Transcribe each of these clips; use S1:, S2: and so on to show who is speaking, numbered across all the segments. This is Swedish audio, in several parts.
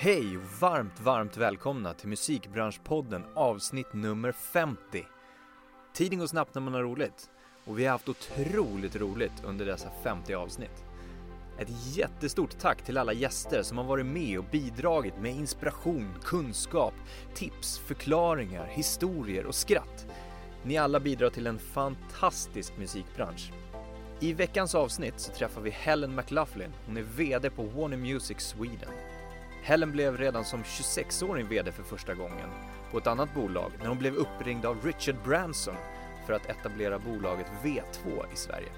S1: Hej och varmt, varmt välkomna till Musikbranschpodden avsnitt nummer 50. Tiden går snabbt när man har roligt och vi har haft otroligt roligt under dessa 50 avsnitt. Ett jättestort tack till alla gäster som har varit med och bidragit med inspiration, kunskap, tips, förklaringar, historier och skratt. Ni alla bidrar till en fantastisk musikbransch. I veckans avsnitt så träffar vi Helen McLaughlin. Hon är VD på Warner Music Sweden. Helen blev redan som 26-åring VD för första gången på ett annat bolag när hon blev uppringd av Richard Branson för att etablera bolaget V2 i Sverige.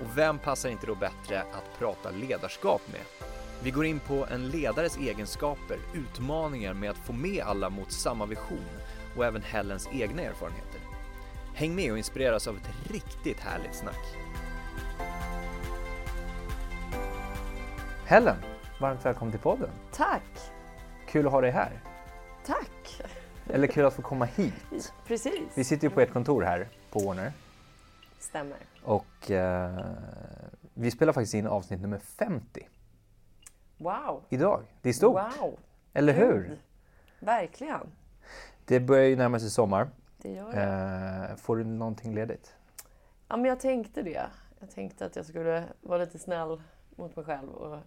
S1: Och vem passar inte då bättre att prata ledarskap med? Vi går in på en ledares egenskaper, utmaningar med att få med alla mot samma vision och även Helens egna erfarenheter. Häng med och inspireras av ett riktigt härligt snack. Helen, varmt välkommen till podden.
S2: Tack!
S1: Kul att ha dig här.
S2: Tack!
S1: Eller kul att få komma hit.
S2: Precis.
S1: Vi sitter ju på ert kontor här på Warner
S2: Stämmer.
S1: och eh, vi spelar faktiskt in avsnitt nummer 50
S2: Wow!
S1: idag. Det är stort,
S2: Wow!
S1: eller hur?
S2: Gud. Verkligen.
S1: Det börjar ju närma sig sommar.
S2: Det gör jag.
S1: Eh, får du någonting ledigt?
S2: Ja, men jag tänkte det. Jag tänkte att jag skulle vara lite snäll mot mig själv. Och,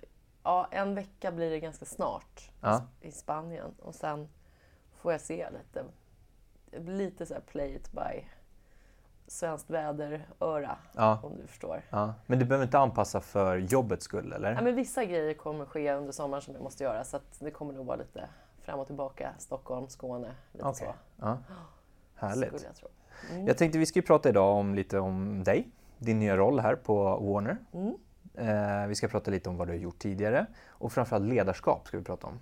S2: ja, en vecka blir det ganska snart
S1: Ja.
S2: i Spanien. Och sen får jag se lite. Lite så play it by svenskt väder-öra,
S1: Ja.
S2: om du förstår.
S1: ja. Men du behöver inte anpassa för jobbets skull, eller?
S2: Ja, men vissa grejer kommer ske under sommaren som jag måste göra. Så det kommer nog vara lite fram och tillbaka. Stockholm, Skåne, lite
S1: Okej.
S2: så.
S1: Ja. Härligt.
S2: Skulle jag tro. Mm.
S1: Jag tänkte vi ska ju prata idag om lite om dig, din nya roll här på Warner.
S2: Mm.
S1: Eh, vi ska prata lite om vad du har gjort tidigare och framförallt ledarskap ska vi prata om.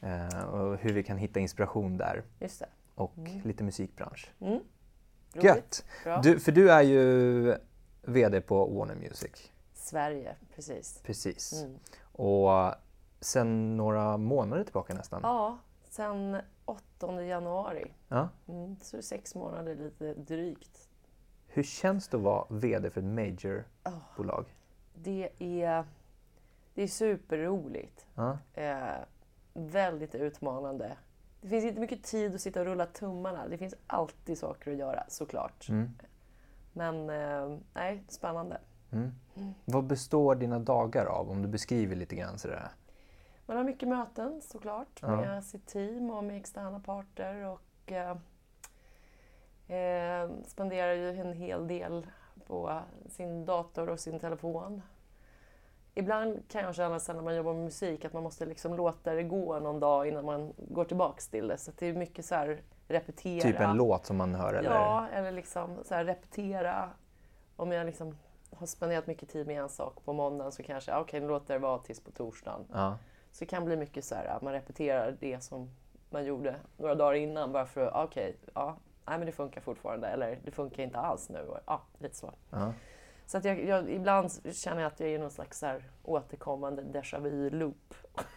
S1: Eh, och hur vi kan hitta inspiration där
S2: Just det.
S1: och lite musikbransch.
S2: Mm. Roligt.
S1: Gött!
S2: Bra.
S1: Du, för du är ju VD på Warner Music,
S2: Sverige, precis.
S1: precis.
S2: Mm.
S1: Och sen några månader tillbaka nästan.
S2: Ja, sen 8 januari.
S1: Ja.
S2: Mm. Så sex månader lite drygt.
S1: Hur känns det att vara VD för ett majorbolag?
S2: Det är, det är superroligt.
S1: Ja.
S2: Eh, väldigt utmanande. Det finns inte mycket tid att sitta och rulla tummarna. Det finns alltid saker att göra, såklart.
S1: Mm.
S2: Men eh, nej, spännande.
S1: Mm. Vad består dina dagar av? Om du beskriver lite grann sådär.
S2: Man har mycket möten såklart
S1: Ja.
S2: med sitt team och med externa parter och eh, eh, spenderar ju en hel del på sin dator och sin telefon. Ibland kan jag känna sen när man jobbar med musik att man måste liksom låta det gå någon dag innan man går tillbaks till det. Så det är mycket så här repetera.
S1: Typ en låt som man hör eller?
S2: Ja, eller liksom så här repetera. Om jag liksom har spenderat mycket tid med en sak på måndagen så kanske, okej nu låter det vara tills på torsdagen.
S1: Ja.
S2: Så det kan bli mycket så här att man repeterar det som man gjorde några dagar innan bara för att, okej, ja, nej men det funkar fortfarande eller det funkar inte alls nu. Ja, lite så.
S1: Ja.
S2: Så att jag, jag, ibland känner jag att jag är i någon slags här återkommande déjà vu-loop.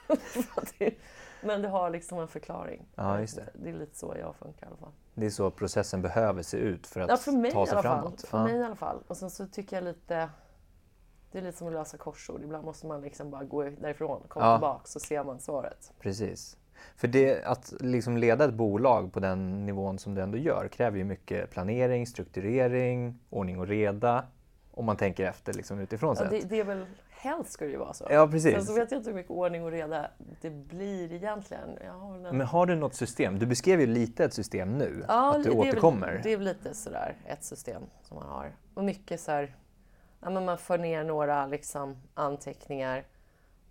S2: Men det har liksom en förklaring.
S1: Ja, just det.
S2: Det är lite så jag funkar i alla fall.
S1: Det är så processen behöver se ut för att
S2: Ja, för mig
S1: ta
S2: i
S1: sig
S2: alla fall.
S1: framåt.
S2: För
S1: ja.
S2: mig i alla fall. Och sen så tycker jag lite... Det är lite som att lösa korsord. Ibland måste man liksom bara gå därifrån, komma
S1: Ja.
S2: tillbaka så ser man svaret.
S1: Precis. För det, att liksom leda ett bolag på den nivån som du ändå gör kräver ju mycket planering, strukturering, ordning och reda. Om man tänker efter liksom utifrån
S2: Ja,
S1: sett.
S2: det, det är väl... Helst ska det ju vara så.
S1: Ja, precis.
S2: Sen så vet jag inte hur mycket ordning och reda det blir egentligen. Har en...
S1: Men har du något system? Du beskrev ju lite ett system nu,
S2: Ja,
S1: att du
S2: det är väl-
S1: återkommer.
S2: Det är väl lite sådär ett system som man har. Och mycket så här, ja, men man för ner några liksom, anteckningar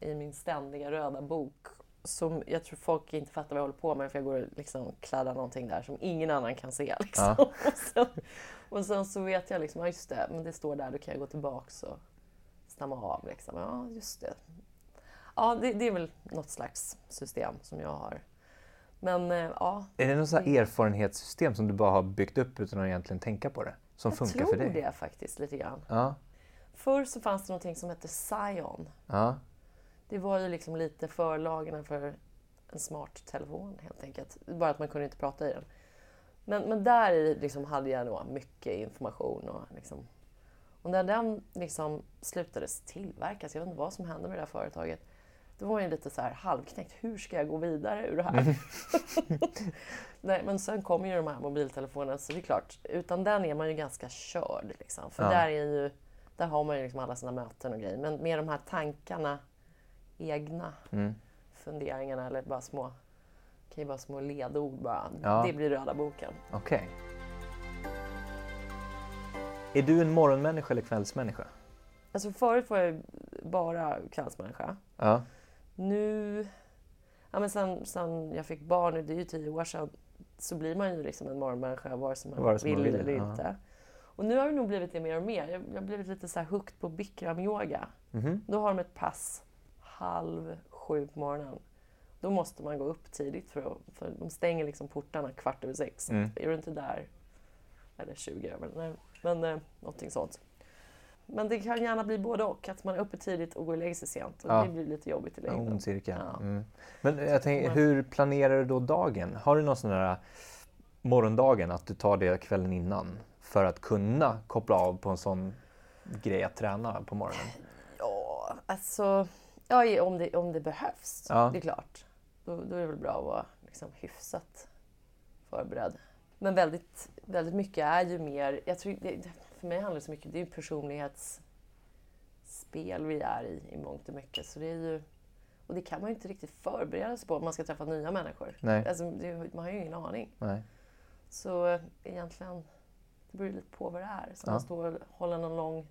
S2: i min ständiga röda bok. Som jag tror folk inte fattar vad jag håller på med för jag går och liksom kladdar någonting där som ingen annan kan se. Liksom.
S1: Ja.
S2: sen, och sen så vet jag liksom, ja just det, men det står där, då kan jag gå tillbaks och stämma av. Liksom. Ja, just det. Ja, det, det är väl något slags system som jag har. Men eh, ja,
S1: Är det något sånt här erfarenhetssystem som du bara har byggt upp utan att egentligen tänka på det? Som
S2: jag
S1: funkar
S2: tror
S1: för dig?
S2: det faktiskt lite grann.
S1: Ja,
S2: Förr så fanns det någonting som hette Scion.
S1: ja,
S2: Det var ju liksom lite förlagarna för en smart telefon helt enkelt. Bara att man kunde inte prata i den. Men, men där liksom hade jag nog mycket information. Och, liksom, och när den liksom slutades tillverkas, jag vet inte vad som hände med det här företaget. Då var ju lite så här halvknäckt. Hur ska jag gå vidare ur det här?
S1: Mm.
S2: Nej, men sen kommer ju de här mobiltelefonerna så det är klart, utan den är man ju ganska körd. Liksom. För
S1: Ja.
S2: där, är ju, där har man ju liksom alla sina möten och grejer. Men med de här tankarna, egna
S1: Mm.
S2: funderingarna eller bara små, kan ju vara små ledord bara.
S1: Ja.
S2: Det blir röda boken.
S1: Okej. Är du en morgonmänniska eller kvällsmänniska?
S2: Alltså förut var jag bara kvällsmänniska.
S1: Ja.
S2: Nu, ja men sen, sen jag fick barn, det är ju tio år sedan, så blir man ju liksom en morgonmänniska vare sig man
S1: Vare sig
S2: vill,
S1: man vill,
S2: eller
S1: ja.
S2: inte. Och nu har det nog blivit det mer och mer. Jag, jag har blivit lite så här hooked på bikram-yoga.
S1: Mhm.
S2: Då har de ett pass halv sju på morgonen. Då måste man gå upp tidigt för, att, för de stänger liksom portarna kvart över sex.
S1: Mm.
S2: Är du inte där, eller 20 över, nej, men eh, någonting sånt. Men det kan gärna bli både och, att man är uppe tidigt och går och lägger sig sent. Och
S1: Ja.
S2: Det blir lite jobbigt i
S1: En
S2: längden.
S1: ond cirkel.
S2: Ja.
S1: Mm. Men jag tänker, hur planerar du då dagen? Har du någon sån där morgondagen att du tar det kvällen innan för att kunna koppla av på en sån grej att träna på morgonen?
S2: Ja, alltså, ja, om, det, om det behövs,
S1: Ja.
S2: det är klart. Då, då är det väl bra att vara liksom, hyfsat förberedd. Men väldigt, väldigt mycket är ju mer, jag tror, det, för mig handlar det så mycket, det är ju personlighetsspel vi är i, i mångt och mycket. Så det är ju, och det kan man ju inte riktigt förbereda sig på om man ska träffa nya människor.
S1: Nej.
S2: Alltså, det, man har ju ingen aning.
S1: Nej.
S2: Så egentligen, det beror ju lite på vad det är. Så
S1: Ja.
S2: man står och håller någon lång,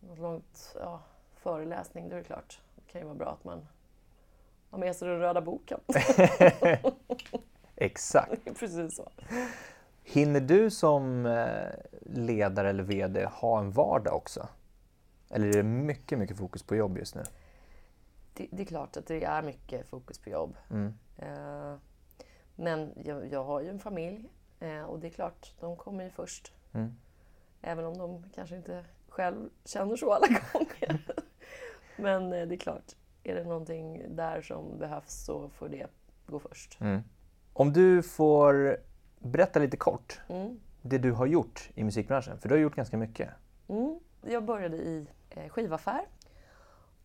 S2: något långt ja, föreläsning, då är det klart. Det kan ju vara bra att man har med sig den röda boken.
S1: Exakt.
S2: Precis så.
S1: Hinner du som eh, ledare eller VD ha en vardag också? Eller är det mycket, mycket fokus på jobb just nu?
S2: Det, det är klart att det är mycket fokus på jobb.
S1: Mm.
S2: Eh, men jag, jag har ju en familj eh, och det är klart, de kommer ju först.
S1: Mm.
S2: Även om de kanske inte själv känner så alla gånger. men det är klart, är det någonting där som behövs så får det gå först.
S1: Mm. Om du får berätta lite kort
S2: Mm.
S1: det du har gjort i musikbranschen, för du har gjort ganska mycket.
S2: Mm. Jag började i eh, skivaffär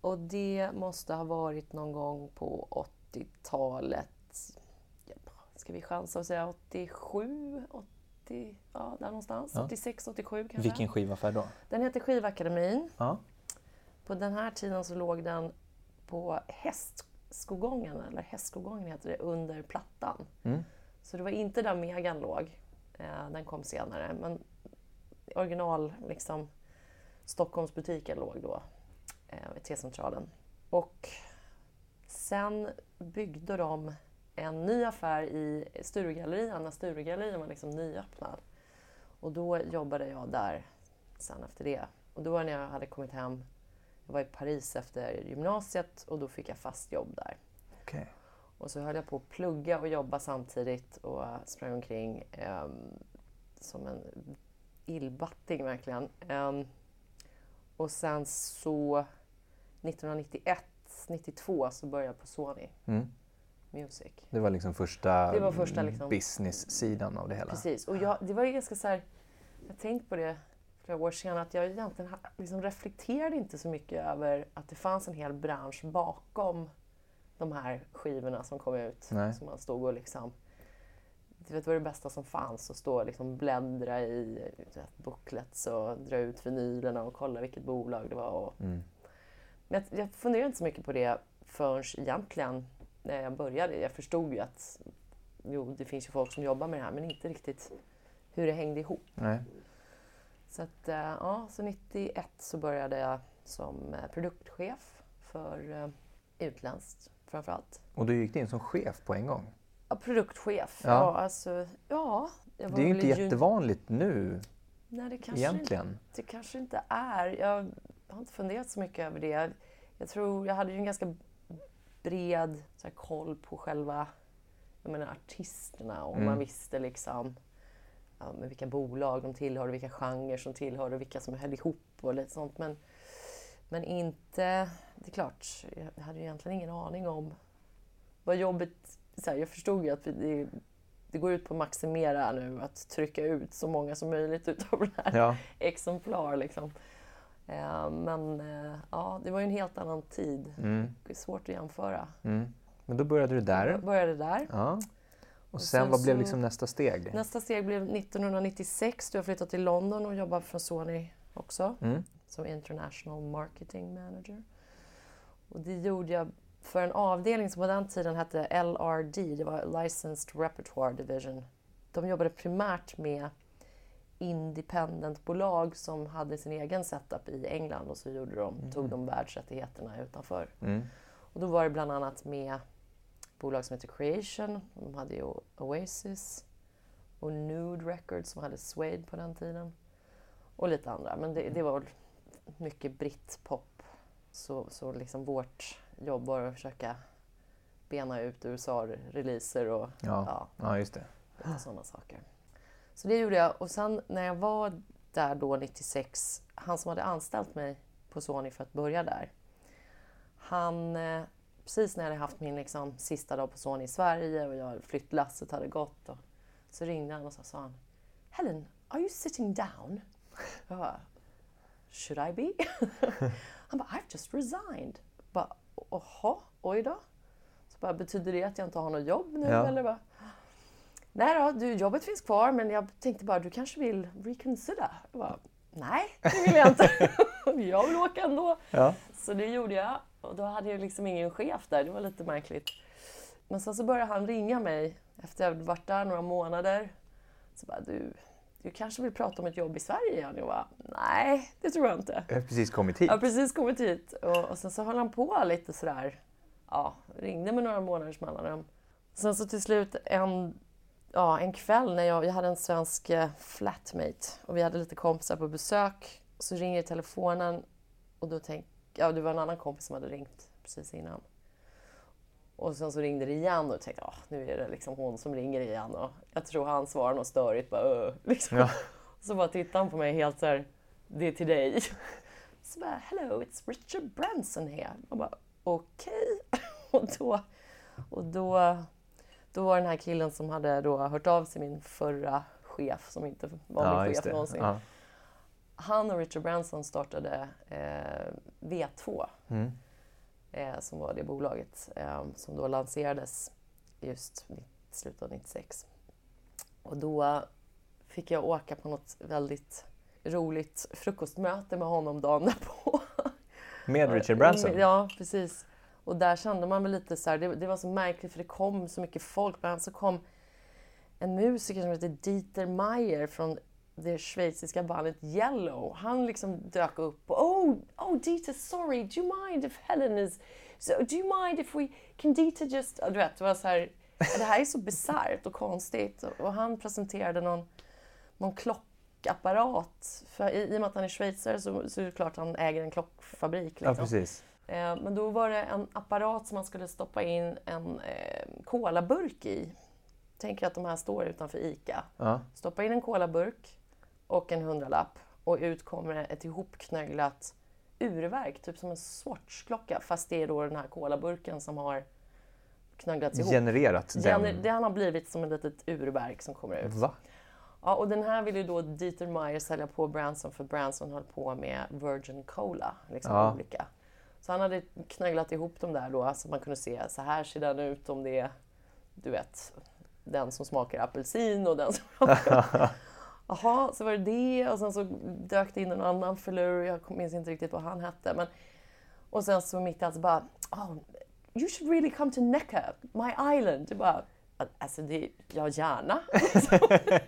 S2: och det måste ha varit någon gång på 80-talet. Ja, ska vi chansa och säga 87, 80, ja där någonstans.
S1: Ja.
S2: 86, 87 kanske.
S1: Vilken skivaffär då?
S2: Den heter Skivakademin.
S1: Ja.
S2: På den här tiden så låg den på Hästskogången, eller Hästskogången heter det, under Plattan.
S1: Mm.
S2: Så det var inte där Megan låg. Eh, den kom senare. Men original, liksom, Stockholmsbutiken låg då eh, vid T-centralen. Och sen byggde de en ny affär i Sturegallerian, när Sturegallerian var liksom nyöppnad. Och då jobbade jag där sen efter det. Och då när jag hade kommit hem, jag var i Paris efter gymnasiet och då fick jag fast jobb där.
S1: Okej.
S2: Och så höll jag på att plugga och jobba samtidigt och sprang omkring ehm, som en illbatting verkligen. Ehm, och sen så 1991, 92 så började jag på Sony
S1: Mm.
S2: Music.
S1: Det var liksom första,
S2: Det var första liksom-
S1: business-sidan av det hela.
S2: Precis. Och jag, det var ju ganska så här, jag har tänkt på det flera år sedan, att jag egentligen liksom reflekterade inte så mycket över att det fanns en hel bransch bakom de här skivorna som kom ut.
S1: Nej.
S2: Som man stod och liksom, du vet, det var det bästa som fanns, att stå och liksom bläddra i vet, booklets och dra ut vinylerna och kolla vilket bolag det var. Och,
S1: Mm.
S2: men jag, jag funderade inte så mycket på det förrän egentligen när jag började. Jag förstod ju att jo, det finns ju folk som jobbar med det här, men inte riktigt hur det hängde ihop.
S1: Nej.
S2: Så, att, eh, ja, så 91 så började jag som eh, produktchef för eh, utländskt framför allt.
S1: Och du gick in som chef på en gång.
S2: Ja, produktchef.
S1: Ja.
S2: Ja, alltså, ja. Jag var
S1: Det är ju inte jättevanligt nu
S2: Nej, det kanske
S1: egentligen.
S2: Inte, det kanske inte är. Jag har inte funderat så mycket över det. Jag tror jag hade ju en ganska bred här, koll på själva jag menar, artisterna och
S1: Mm.
S2: man visste liksom ja, med vilka bolag de tillhörde, vilka genrer som tillhörde, vilka som höll ihop och lite sånt. Men, men inte... Det är klart, jag hade egentligen ingen aning om vad jobbet... Så här, jag förstod ju att vi, det, det går ut på att maximera nu, att trycka ut så många som möjligt utav den här
S1: Ja.
S2: exemplar. Liksom. Eh, men eh, ja, det var ju en helt annan tid.
S1: Mm.
S2: Det är svårt att jämföra.
S1: Mm. Men då började du där.
S2: Jag började där.
S1: Ja. Och, sen,
S2: sen
S1: vad blev liksom nästa steg?
S2: Nästa steg blev 1996 då jag flyttade till London och jobbade för Sony också
S1: Mm.
S2: som International Marketing Manager. Och det gjorde jag för en avdelning som på den tiden hette LRD, det var Licensed Repertoire Division. De jobbade primärt med independentbolag som hade sin egen setup i England och så gjorde de, tog de världsrättigheterna utanför.
S1: Mm.
S2: Och då var det bland annat med bolag som heter Creation, de hade ju Oasis och Nude Records som hade Suede på den tiden. Och lite andra, men det, det var mycket britpop. Så, så liksom vårt jobb var att försöka bena ut USA-releaser och
S1: Ja.
S2: ja,
S1: ja, just det.
S2: lite sådana saker. Så det gjorde jag. Och sen när jag var där då 96, han som hade anställt mig på Sony för att börja där. Han, eh, precis när jag hade haft min liksom, sista dag på Sony i Sverige och jag, flyttlasset hade gått. Och, så ringde han och så sa han Helen, are you sitting down? Jag bara, should I be? han bara, I've just resigned. Jag bara, Jaha, oj då. Så bara, betyder det att jag inte har något jobb nu
S1: Ja.
S2: eller? Bara, Nej då, du, jobbet finns kvar men jag tänkte bara du kanske vill reconsider? Jag bara, Nej, det vill jag inte. jag vill åka ändå.
S1: Ja.
S2: Så det gjorde jag och då hade jag liksom ingen chef där. Det var lite märkligt. Men sen så började han ringa mig efter jag hade varit där några månader. Så bara, du, du kanske vill prata om ett jobb i Sverige igen? Jag bara, nej, det tror jag inte.
S1: Jag har precis kommit hit.
S2: Jag har precis kommit hit och, och sen så höll han på lite sådär. Ja, ringde med några månaders mellanrum. Sen så till slut en, ja, en kväll när jag, jag hade en svensk eh, flatmate och vi hade lite kompisar på besök. Så ringer telefonen och då tänkte ja det var en annan kompis som hade ringt precis innan. Och sen så ringde det igen och tänkte, ah, nu är det liksom hon som ringer igen. Och jag tror han svarar något störigt. Bara, "Öh", liksom.
S1: Ja.
S2: Så bara tittade han på mig helt så här, det är till dig. Så bara, hello, it's Richard Branson here. Jag bara, okej. Och, då, och då, då var den här killen som hade då hört av sig, min förra chef, som inte var min chef någonsin.
S1: Ja.
S2: Han och Richard Branson startade eh, V2,
S1: Mm.
S2: eh, som var det bolaget eh, som då lanserades just i slutet av 96. Och då fick jag åka på något väldigt roligt frukostmöte med honom dagen därpå.
S1: Med Richard Branson?
S2: Ja, precis. Och där kände man väl lite så här, det, det var så märkligt för det kom så mycket folk. Bland annat så kom en musiker som heter Dieter Meier från det schweiziska bandet Yellow. Han liksom dök upp och oh, oh Dieter, sorry, do you mind if Helen is... So, do you mind if we... Can Dieter just... Ja, Du vet, det var så här... Det här är så bisarrt och konstigt. Och, han presenterade någon, någon klockapparat. För i, I och med att han är schweizare så, så är det klart han äger en klockfabrik.
S1: Ja,
S2: Liksom.
S1: precis.
S2: Eh, Men då var det en apparat som man skulle stoppa in en eh, kolaburk i. Tänk er att de här står utanför ICA.
S1: Ja.
S2: Stoppa in en kolaburk och en hundralapp och ut kommer ett ihopknögglat urverk, typ som en Swatch-klocka. Fast det är då den här kolaburken som har knögglats ihop.
S1: Genererat
S2: Den,
S1: den...
S2: det har blivit som ett litet urverk som kommer ut.
S1: Va?
S2: Ja, och den här ville ju då Dieter Meyer sälja på Branson för Branson höll på med Virgin Cola. Liksom
S1: Ja.
S2: olika. Så han hade knögglat ihop dem där då så man kunde se så här ser den ut om det är, du vet, den som smakar apelsin och den som Jaha, så var det det och sen så dök det in en annan filur, jag minns inte riktigt vad han hette. Men... Och sen så mitt i allt så bara, oh, you should really come to Necker, my island. Jag bara, alltså det, ja gärna.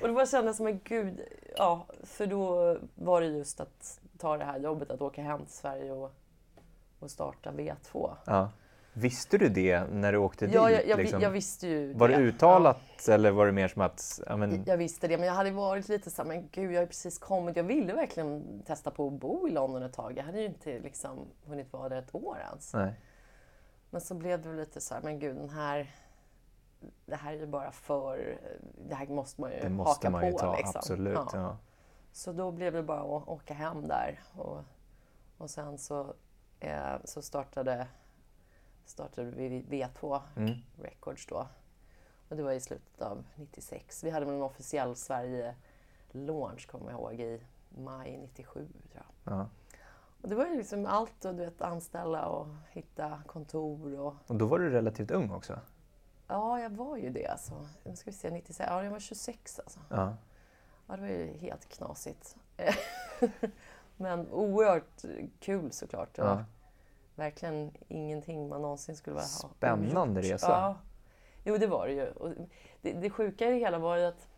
S2: Och det bara kändes som en gud, ja, för då var det just att ta det här jobbet, att åka hem till Sverige och, och starta V2.
S1: Ja. Visste du det när du åkte
S2: Ja,
S1: dit?
S2: jag, jag,
S1: liksom?
S2: jag visste ju
S1: Var det
S2: det.
S1: uttalat eller var det mer som att... Ja, men...
S2: Jag visste det, men jag hade varit lite så här, men gud, jag har precis kommit. Jag ville verkligen testa på att bo i London ett tag. Jag hade ju inte liksom hunnit vara där ett år ens.
S1: Nej.
S2: Men så blev det lite så här, men gud, den här... Det här är ju bara för... Det här måste man ju
S1: Det måste
S2: haka
S1: man ju
S2: på
S1: ta,
S2: liksom.
S1: absolut.
S2: Ja.
S1: Ja.
S2: Så då blev det bara att åka hem där. Och, och sen så, eh, så startade, startade vi V2
S1: Mm.
S2: Records då. Och det var i slutet av 96. Vi hade en officiell Sverige-launch kommer jag ihåg i maj 97 tror jag.
S1: Ja.
S2: Och det var ju liksom allt, och, du vet, anställa och hitta kontor och
S1: Och då var du relativt ung också?
S2: ja, jag var ju det alltså. Nu ska vi se, 96, ja jag var 26 alltså.
S1: Ja.
S2: Ja, det var ju helt knasigt. Men oerhört kul såklart.
S1: Ja.
S2: Verkligen ingenting man någonsin skulle vilja ha
S1: Spännande
S2: gjort.
S1: resa.
S2: Ja. Jo, det var det ju. Och det, det sjuka i det hela var ju att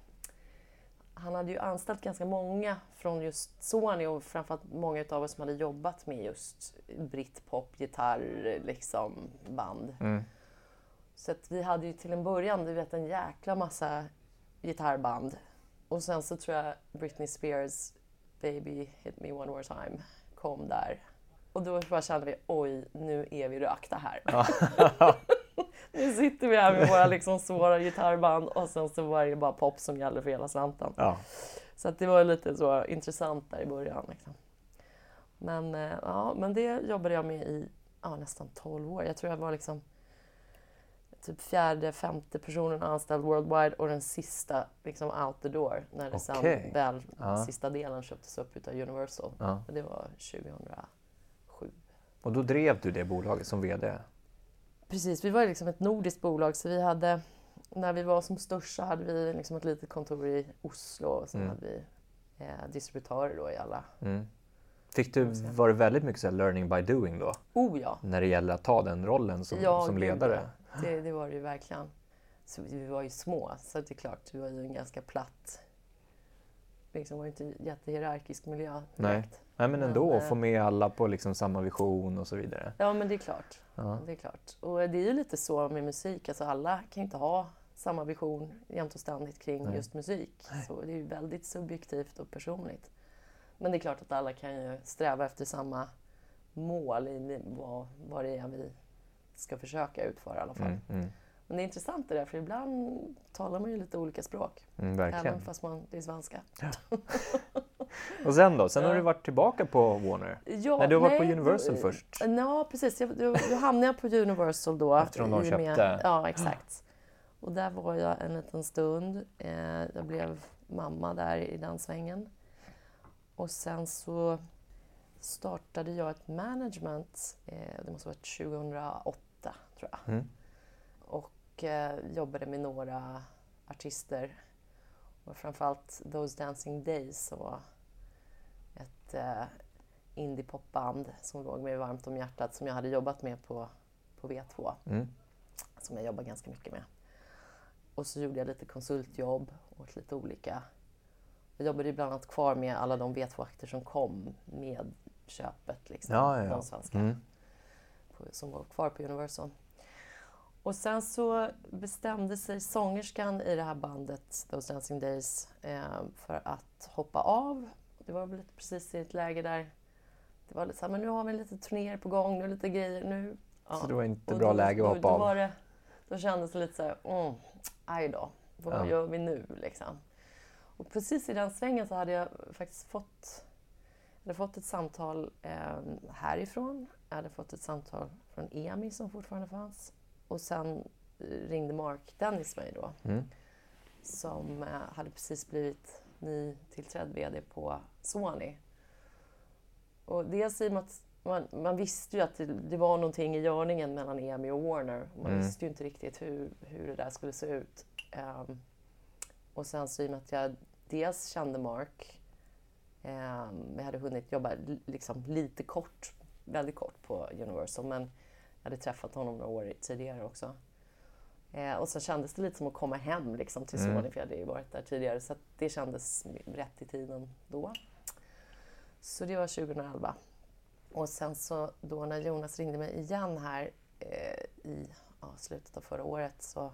S2: han hade ju anställt ganska många från just Sony och framförallt många av oss som hade jobbat med just britpop, gitarr, liksom band.
S1: Mm.
S2: Så att vi hade ju till en början, du vet en jäkla massa gitarrband. Och sen så tror jag Britney Spears Baby Hit Me One More Time kom där. Och då bara kände vi, oj, nu är vi rökta här. nu sitter vi här med våra liksom svåra gitarrband och sen så var det bara pop som gäller för hela slanten.
S1: Ja.
S2: Så det var lite så intressant där i början. Liksom. Men, eh, ja, men det jobbade jag med i ja, nästan 12 år. Jag tror jag var liksom typ fjärde, femte personen anställd worldwide och den sista liksom out the door när det sen
S1: Okej.
S2: väl
S1: Ja.
S2: sista delen köptes upp utav Universal.
S1: Ja.
S2: Det var 2007.
S1: Och då drev du det bolaget som VD?
S2: Precis, vi var liksom ett nordiskt bolag så vi hade när vi var som störst så hade vi liksom ett litet kontor i Oslo och sen
S1: Mm.
S2: hade vi eh, distributörer då i alla.
S1: Mm. Fick du, var det väldigt mycket så learning by doing då?
S2: Oh ja!
S1: När det gäller att ta den rollen som,
S2: Ja,
S1: som ledare?
S2: ja. Det, det var det ju verkligen. Så vi var ju små, så det är klart, vi var ju en ganska platt... Liksom var ju inte jättehierarkisk miljö direkt.
S1: Nej men ändå,
S2: Men,
S1: få
S2: eh,
S1: med alla på liksom samma vision och så vidare.
S2: Ja, men det är klart.
S1: Ja.
S2: Det är klart. Och det är ju lite så med musik, alltså alla kan inte ha samma vision jämt och ständigt kring
S1: Nej.
S2: just musik. Så det är ju väldigt subjektivt och personligt. Men det är klart att alla kan ju sträva efter samma mål i vad, vad det är vi ska försöka utföra i alla fall.
S1: Mm, mm,
S2: Men det är intressant det där, för ibland talar man ju lite olika språk.
S1: mm, verkligen.
S2: Även fast man, det är svenska.
S1: Och sen då? Sen har
S2: Ja.
S1: du varit tillbaka på Warner?
S2: Ja,
S1: Nej, du har varit på
S2: nej,
S1: Universal
S2: då-
S1: först.
S2: Ja, precis. Jag, då, då hamnade jag på Universal då.
S1: Eftersom de
S2: och med-
S1: köpte.
S2: Ja, exakt. Och där var jag en liten stund. Eh, jag blev mamma där i den svängen. Och sen så startade jag ett management, eh, det måste ha varit 2008 tror jag.
S1: Mm.
S2: Och eh, jobbade med några artister. Och framförallt Those Dancing Days som var ett eh, indiepopband som låg mig varmt om hjärtat som jag hade jobbat med på, på V2.
S1: Mm.
S2: Som jag jobbar ganska mycket med. Och så gjorde jag lite konsultjobb åt lite olika. Jag jobbade ju bland annat kvar med alla de V2-akter som kom med köpet. Liksom,
S1: Ja, ja, ja.
S2: De svenska
S1: Mm.
S2: på, som var kvar på Universal. Och sen så bestämde sig sångerskan i det här bandet, Those Dancing Days, eh, för att hoppa av. Det var väl precis i ett läge där det var lite så här, men nu har vi lite turnéer på gång, nu lite grejer, nu... Ja.
S1: Så det var inte
S2: Och
S1: bra
S2: då,
S1: läge att
S2: då,
S1: hoppa
S2: då
S1: av?
S2: Var det, då kändes det lite så här, mm, aj då, vad
S1: Ja.
S2: gör vi nu liksom? Och precis i den svängen så hade jag faktiskt fått, hade fått ett samtal eh, härifrån. Jag hade fått ett samtal från EMI som fortfarande fanns. Och sen eh, ringde Mark Dennis mig då
S1: Mm.
S2: som eh, hade precis blivit nytillträdd VD på Sony. Och dels i och med att man, man visste ju att det, det var någonting i görningen mellan EMI och Warner. Man
S1: Mm.
S2: visste ju inte riktigt hur, hur det där skulle se ut. Ehm, och sen så i och med att jag dels kände Mark, um, jag hade hunnit jobba li- liksom lite kort, väldigt kort på Universal, men jag hade träffat honom några år tidigare också. Eh, och så kändes det lite som att komma hem liksom, till
S1: Mm.
S2: Sony, för jag hade ju varit där tidigare. Så det kändes rätt i tiden då. Så det var 2011. Och sen så då när Jonas ringde mig igen här eh, i ja, slutet av förra året så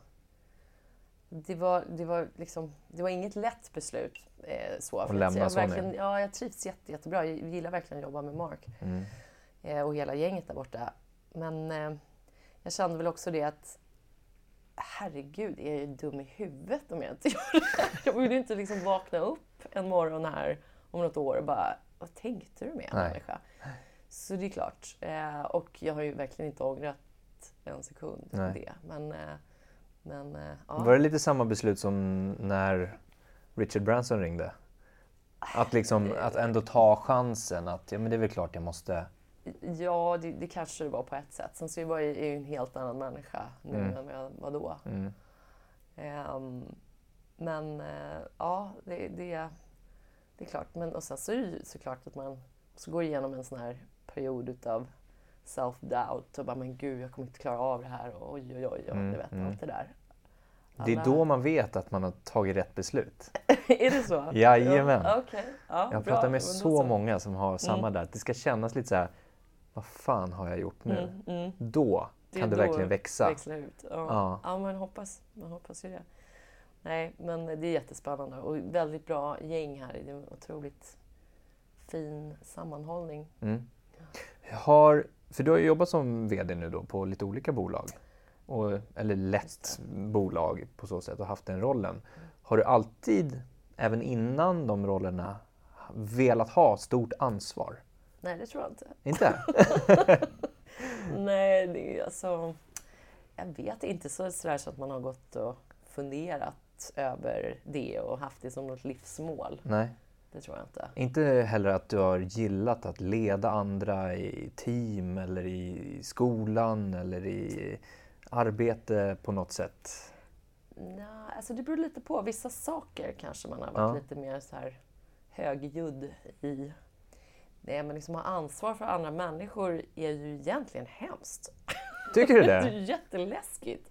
S2: det var, det var, liksom, det var inget lätt beslut. Eh, så,
S1: Att lämna
S2: jag,
S1: Sony.
S2: verkligen, ja, jag trivs jätte, jättebra. Jag gillar verkligen att jobba med Mark
S1: Mm.
S2: eh, och hela gänget där borta. Men eh, jag kände väl också det att herregud, är jag dum i huvudet om jag inte gör det här? Jag vill ju inte liksom vakna upp en morgon här om något år och bara, vad tänkte du med människa? Så det är klart. Eh, och jag har ju verkligen inte ångrat en sekund
S1: Nej.
S2: det. Men, eh, men eh, ja.
S1: Var det lite samma beslut som när Richard Branson ringde? Att, liksom, att ändå ta chansen att ja, men det är väl klart jag måste...
S2: Ja, det, det kanske det var på ett sätt. Sen så var jag ju en helt annan människa nu
S1: Mm.
S2: än vad jag var då.
S1: Mm.
S2: Ehm, men eh, ja, det, det, det är klart. Men, och sen så är det ju såklart att man så går igenom en sån här period utav self-doubt och bara men gud jag kommer inte klara av det här och oj oj oj, oj
S1: Mm,
S2: du vet
S1: mm.
S2: allt det där.
S1: Det är
S2: Alla-
S1: då man vet att man har tagit rätt beslut.
S2: är det så?
S1: Jajamän.
S2: Ja, okej. ja,
S1: Jag pratat med så
S2: då
S1: många som har samma där. Att det ska kännas lite så här, vad fan har jag gjort nu?
S2: Mm, mm.
S1: Då
S2: Det
S1: kan det verkligen växa.
S2: Växla ut. Ja.
S1: Ja.
S2: Ja. man hoppas, man hoppas ju det. Nej, men det är jättespännande och väldigt bra gäng här. Det är en otroligt fin sammanhållning.
S1: Mm. Har, för du har ju jobbat som VD nu då på lite olika bolag. Och, eller lett bolag på så sätt och haft den rollen. Har du alltid, även innan de rollerna, velat ha stort ansvar?
S2: Nej, det tror jag inte.
S1: Inte?
S2: Nej, det är alltså... Jag vet inte så, sådär så att man har gått och funderat över det och haft det som något livsmål.
S1: Nej.
S2: Det tror jag inte.
S1: Inte heller att du har gillat att leda andra i team eller i skolan eller i arbete på något sätt?
S2: Nej, alltså det beror lite på. Vissa saker kanske man har varit
S1: Ja.
S2: lite mer så här högljudd i. Nej, men liksom ha ansvar för andra människor är ju egentligen hemskt.
S1: Tycker du
S2: Det är
S1: det?
S2: ju jätteläskigt.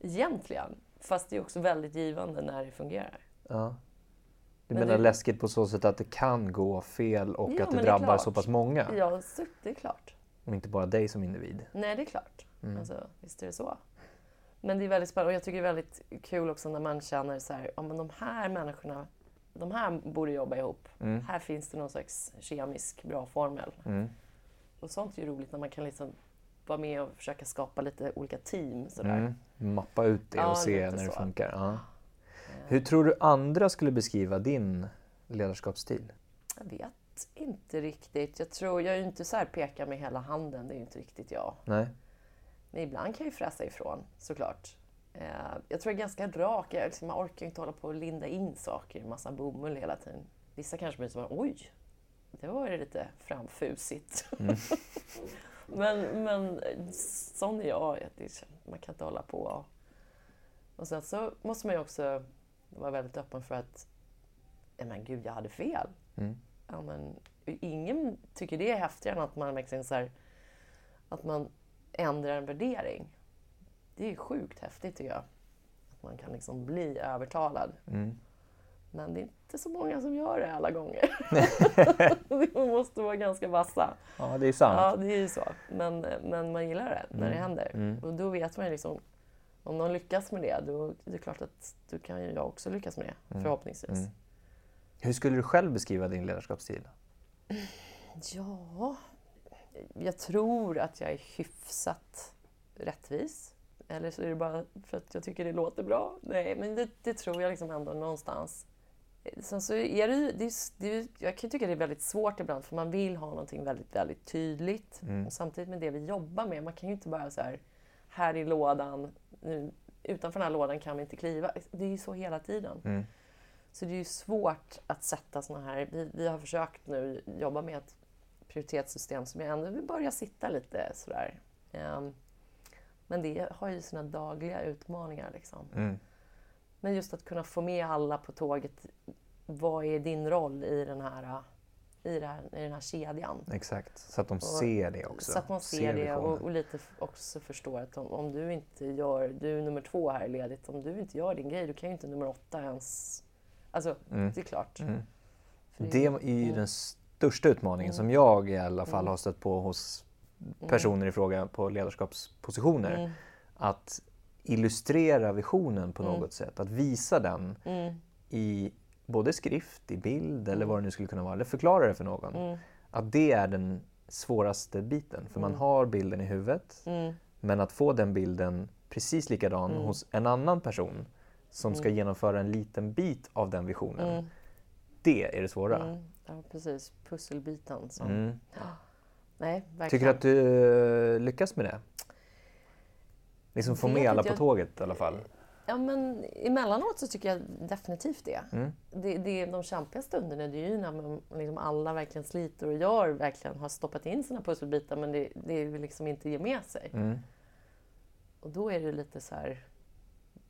S2: Egentligen. Fast det är också väldigt givande när det fungerar.
S1: Ja. Du
S2: Men
S1: menar
S2: det-
S1: läskigt på så sätt att det kan gå fel och
S2: Ja,
S1: att det
S2: det är
S1: drabbar
S2: klart.
S1: så pass många?
S2: Ja, det är klart.
S1: Och inte bara dig som individ?
S2: Nej, det är klart.
S1: Mm.
S2: Alltså, visst är det så. Men det är väldigt spännande och jag tycker det är väldigt kul också när man känner så här, ja men de här människorna, de här borde jobba ihop.
S1: Mm.
S2: Här finns det någon slags kemisk bra formel.
S1: Mm.
S2: Och sånt är ju roligt när man kan liksom vara med och försöka skapa lite olika team sådär.
S1: Mm. Mappa ut det
S2: Ja,
S1: och se
S2: lite
S1: när det
S2: så.
S1: funkar. Ja. Hur tror du andra skulle beskriva din ledarskapsstil?
S2: Jag vet inte riktigt. Jag tror, jag är ju inte så här peka med hela handen, det är ju inte riktigt jag.
S1: Nej?
S2: Men ibland kan jag ju fräsa ifrån såklart. Eh, jag tror jag är ganska rak. Jag, liksom, jag orkar inte hålla på och linda in saker i en massa bomull hela tiden. Vissa kanske blir så oj, det var ju lite framfusigt. men, men sån är jag. Man kan inte hålla på. Och sen så måste man ju också vara väldigt öppen för att, ja men gud, jag hade fel.
S1: Mm.
S2: Ja, men, ingen tycker det är häftigare än att man verkligen så här, att man ändrar en värdering. Det är sjukt häftigt tycker jag. Att man kan liksom bli övertalad.
S1: Mm.
S2: Men det är inte så många som gör det alla gånger. Man måste vara ganska vassa.
S1: Ja, det är sant.
S2: Ja, det är ju så. Men, men man gillar det när det
S1: Mm.
S2: händer.
S1: Mm.
S2: Och då vet man ju liksom, om någon lyckas med det, då det är klart att då kan ju jag också lyckas med det, förhoppningsvis.
S1: Mm. Hur skulle du själv beskriva din ledarskapsstil?
S2: Ja, jag tror att jag är hyfsat rättvis. Eller så är det bara för att jag tycker det låter bra. Nej, men det, det tror jag liksom ändå någonstans. Sen så är det det det jag kan tycka det är väldigt svårt ibland för man vill ha någonting väldigt, väldigt tydligt.
S1: Mm.
S2: Och samtidigt med det vi jobbar med, man kan ju inte bara så här, här i lådan, nu, utanför den här lådan kan vi inte kliva. Det är ju så hela tiden.
S1: Mm.
S2: Så det är ju svårt att sätta såna här... Vi, vi har försökt nu jobba med ett prioritetssystem som jag ändå vill börja sitta lite sådär. Ehm, men det har ju sina dagliga utmaningar. Liksom.
S1: Mm.
S2: Men just att kunna få med alla på tåget. Vad är din roll i den här, i det här, i den här kedjan?
S1: Exakt, så att de ser det också.
S2: Så att man ser, det
S1: visionen.
S2: och, och lite också förstår att om, om du inte gör, du är nummer två här i ledigt, om du inte gör din grej, då kan ju inte nummer åtta ens... Alltså,
S1: Mm.
S2: det är klart.
S1: Mm.
S2: För
S1: Det är ju den största utmaningen som jag i alla fall
S2: Mm.
S1: har stött på hos personer i fråga på ledarskapspositioner.
S2: Mm.
S1: Att illustrera visionen på
S2: Mm.
S1: något sätt, att visa den
S2: Mm.
S1: i både skrift, i bild eller vad det nu skulle kunna vara, eller förklara det för någon.
S2: Mm.
S1: Att det är den svåraste biten, för man har bilden i huvudet,
S2: Mm.
S1: men att få den bilden precis likadan
S2: Mm.
S1: hos en annan person som ska genomföra en liten bit av den visionen.
S2: Mm.
S1: Det är det svåra.
S2: Mm. Ja, precis. Pusselbiten. Som... Nej, verkligen.
S1: Tycker du att du eh, lyckas med det? Liksom få med alla på
S2: jag-
S1: tåget i alla fall.
S2: Ja, men emellanåt så tycker jag definitivt det.
S1: Mm.
S2: det, det är de kämpiga stunderna det är ju när man, liksom alla verkligen sliter och gör, verkligen har stoppat in sina pusselbitar men det, det vill liksom inte ge med sig.
S1: Mm.
S2: Och då är det lite så här,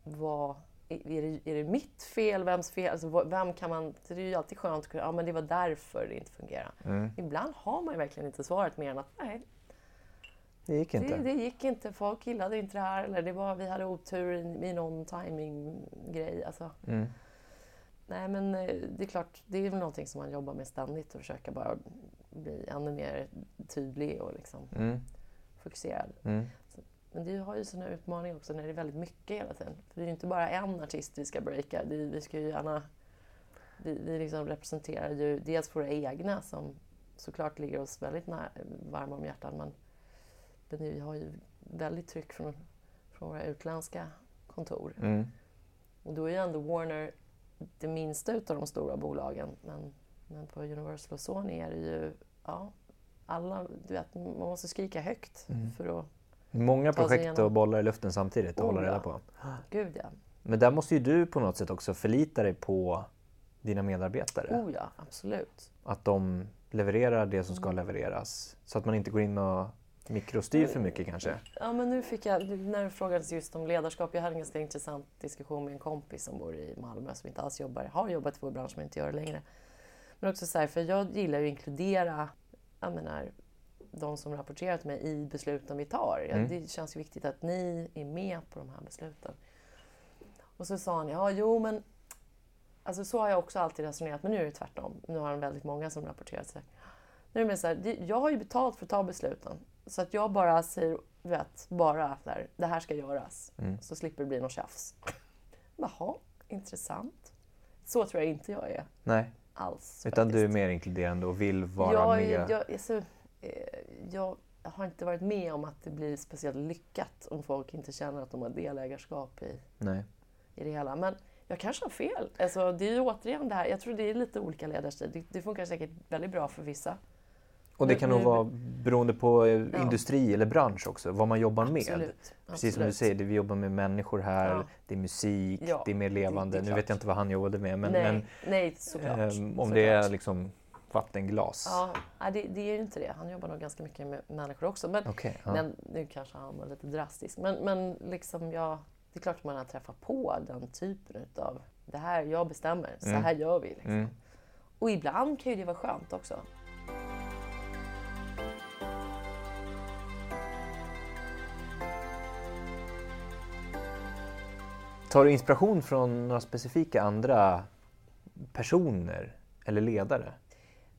S2: vad, är, det, är det mitt fel? Vems fel? Alltså, vem kan man... Det är ju alltid skönt att kunna, ja men det var därför det inte fungerade.
S1: Mm.
S2: Ibland har man ju verkligen inte svaret mer än att nej,
S1: Det gick inte.
S2: det, det gick inte, folk gillade inte det här eller det var, vi hade otur i, i någon timing-grej. Alltså,
S1: Mm.
S2: nej men eh, det är klart, det är väl någonting som man jobbar med ständigt och försöka bara bli ännu mer tydlig och liksom
S1: Mm.
S2: fokuserad.
S1: Mm.
S2: Men det har ju sina utmaningar också när det är väldigt mycket hela tiden. För det är ju inte bara en artist vi ska breaka. Det, vi ska ju gärna... Vi, vi liksom representerar ju dels våra egna som såklart ligger oss väldigt varma om hjärtat men, men vi har ju väldigt tryck från, från våra utländska kontor.
S1: Mm.
S2: Och då är ju ändå Warner det minsta utav de stora bolagen. Men, men på Universal och Sony är det ju... Ja, alla, du vet, man måste skrika högt
S1: Mm.
S2: för att...
S1: Många projekt och bollar i luften samtidigt att
S2: Oh,
S1: hålla reda på.
S2: Gud ja.
S1: Men där måste ju du på något sätt också förlita dig på dina medarbetare.
S2: Oh ja, absolut.
S1: Att de levererar det som
S2: Mm.
S1: ska levereras. Så att man inte går in och mikrostyr för mycket kanske.
S2: Ja, men nu fick jag, när du frågade just om ledarskap, jag hade en ganska intressant diskussion med en kompis som bor i Malmö som inte alls jobbar, har jobbat i vår bransch men inte gör det längre. Men också så här, för jag gillar ju att inkludera, jag menar, de som rapporterar till mig i besluten vi tar. Ja,
S1: Mm.
S2: Det känns ju viktigt att ni är med på de här besluten. Och så sa han, ja jo men Alltså så har jag också alltid resonerat, men nu är det tvärtom. Nu har han väldigt många som rapporterar sig. Nu är det så här, jag har ju betalt för att ta besluten. Så att jag bara säger, vet, bara där, det här ska göras.
S1: Mm.
S2: Så slipper det bli något tjafs. Jaha, intressant. Så tror jag inte jag är
S1: Nej,
S2: alls.
S1: utan du är
S2: faktiskt.
S1: mer inkluderande och vill vara
S2: jag,
S1: med.
S2: Jag, alltså, jag har inte varit med om att det blir speciellt lyckat om folk inte känner att de har delägarskap i,
S1: Nej.
S2: i det hela. Men jag kanske har fel. Alltså, det är ju återigen det här, jag tror det är lite olika ledarstil. Det, det funkar säkert väldigt bra för vissa.
S1: Och det kan nog vara beroende på eh,
S2: Ja.
S1: industri eller bransch också, vad man jobbar med.
S2: Absolut.
S1: Precis som du
S2: absolut.
S1: säger, vi jobbar med människor här,
S2: Ja.
S1: det är musik,
S2: Ja,
S1: det är mer levande.
S2: det är
S1: nu vet jag inte vad han jobbade med, men,
S2: nej,
S1: men
S2: nej, såklart.
S1: ehm, om
S2: såklart.
S1: det är liksom vattenglas.
S2: Ja, det, det är ju inte det. Han jobbar nog ganska mycket med människor också. Men,
S1: Okej, ja.
S2: men nu kanske han var lite drastisk. Men, men liksom jag, det är klart att man har träffat på den typen utav det här, jag bestämmer, så
S1: Mm.
S2: här gör vi. Liksom.
S1: Mm.
S2: Och ibland kan ju det vara skönt också.
S1: Tar du inspiration från några specifika andra personer eller ledare?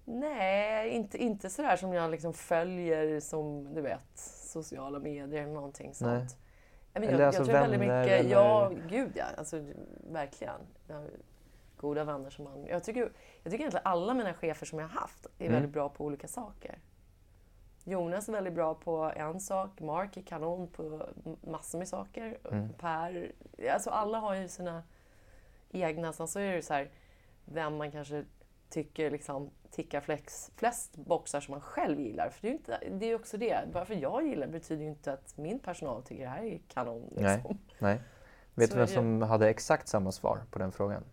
S2: Nej, inte, inte sådär som jag liksom följer som du vet, sociala medier eller någonting sånt.
S1: Nej.
S2: Men
S1: Eller
S2: jag,
S1: alltså
S2: jag tror väldigt
S1: vänner
S2: mycket,
S1: eller-
S2: ja gud ja, alltså verkligen. Jag goda vänner som man, jag tycker, jag tycker egentligen alla mina chefer som jag har haft är
S1: Mm.
S2: väldigt bra på olika saker. Jonas är väldigt bra på en sak, Mark är kanon på massor med saker.
S1: Mm.
S2: Per, alltså alla har ju sina egna. Sen så är det så här, vem man kanske tycker liksom tickar flex, flest boxar som man själv gillar. För det är ju inte, det är också det. Bara för jag gillar betyder ju inte att min personal tycker det här är kanon. Liksom.
S1: Nej. Nej. Vet du vem som hade exakt samma svar på den frågan?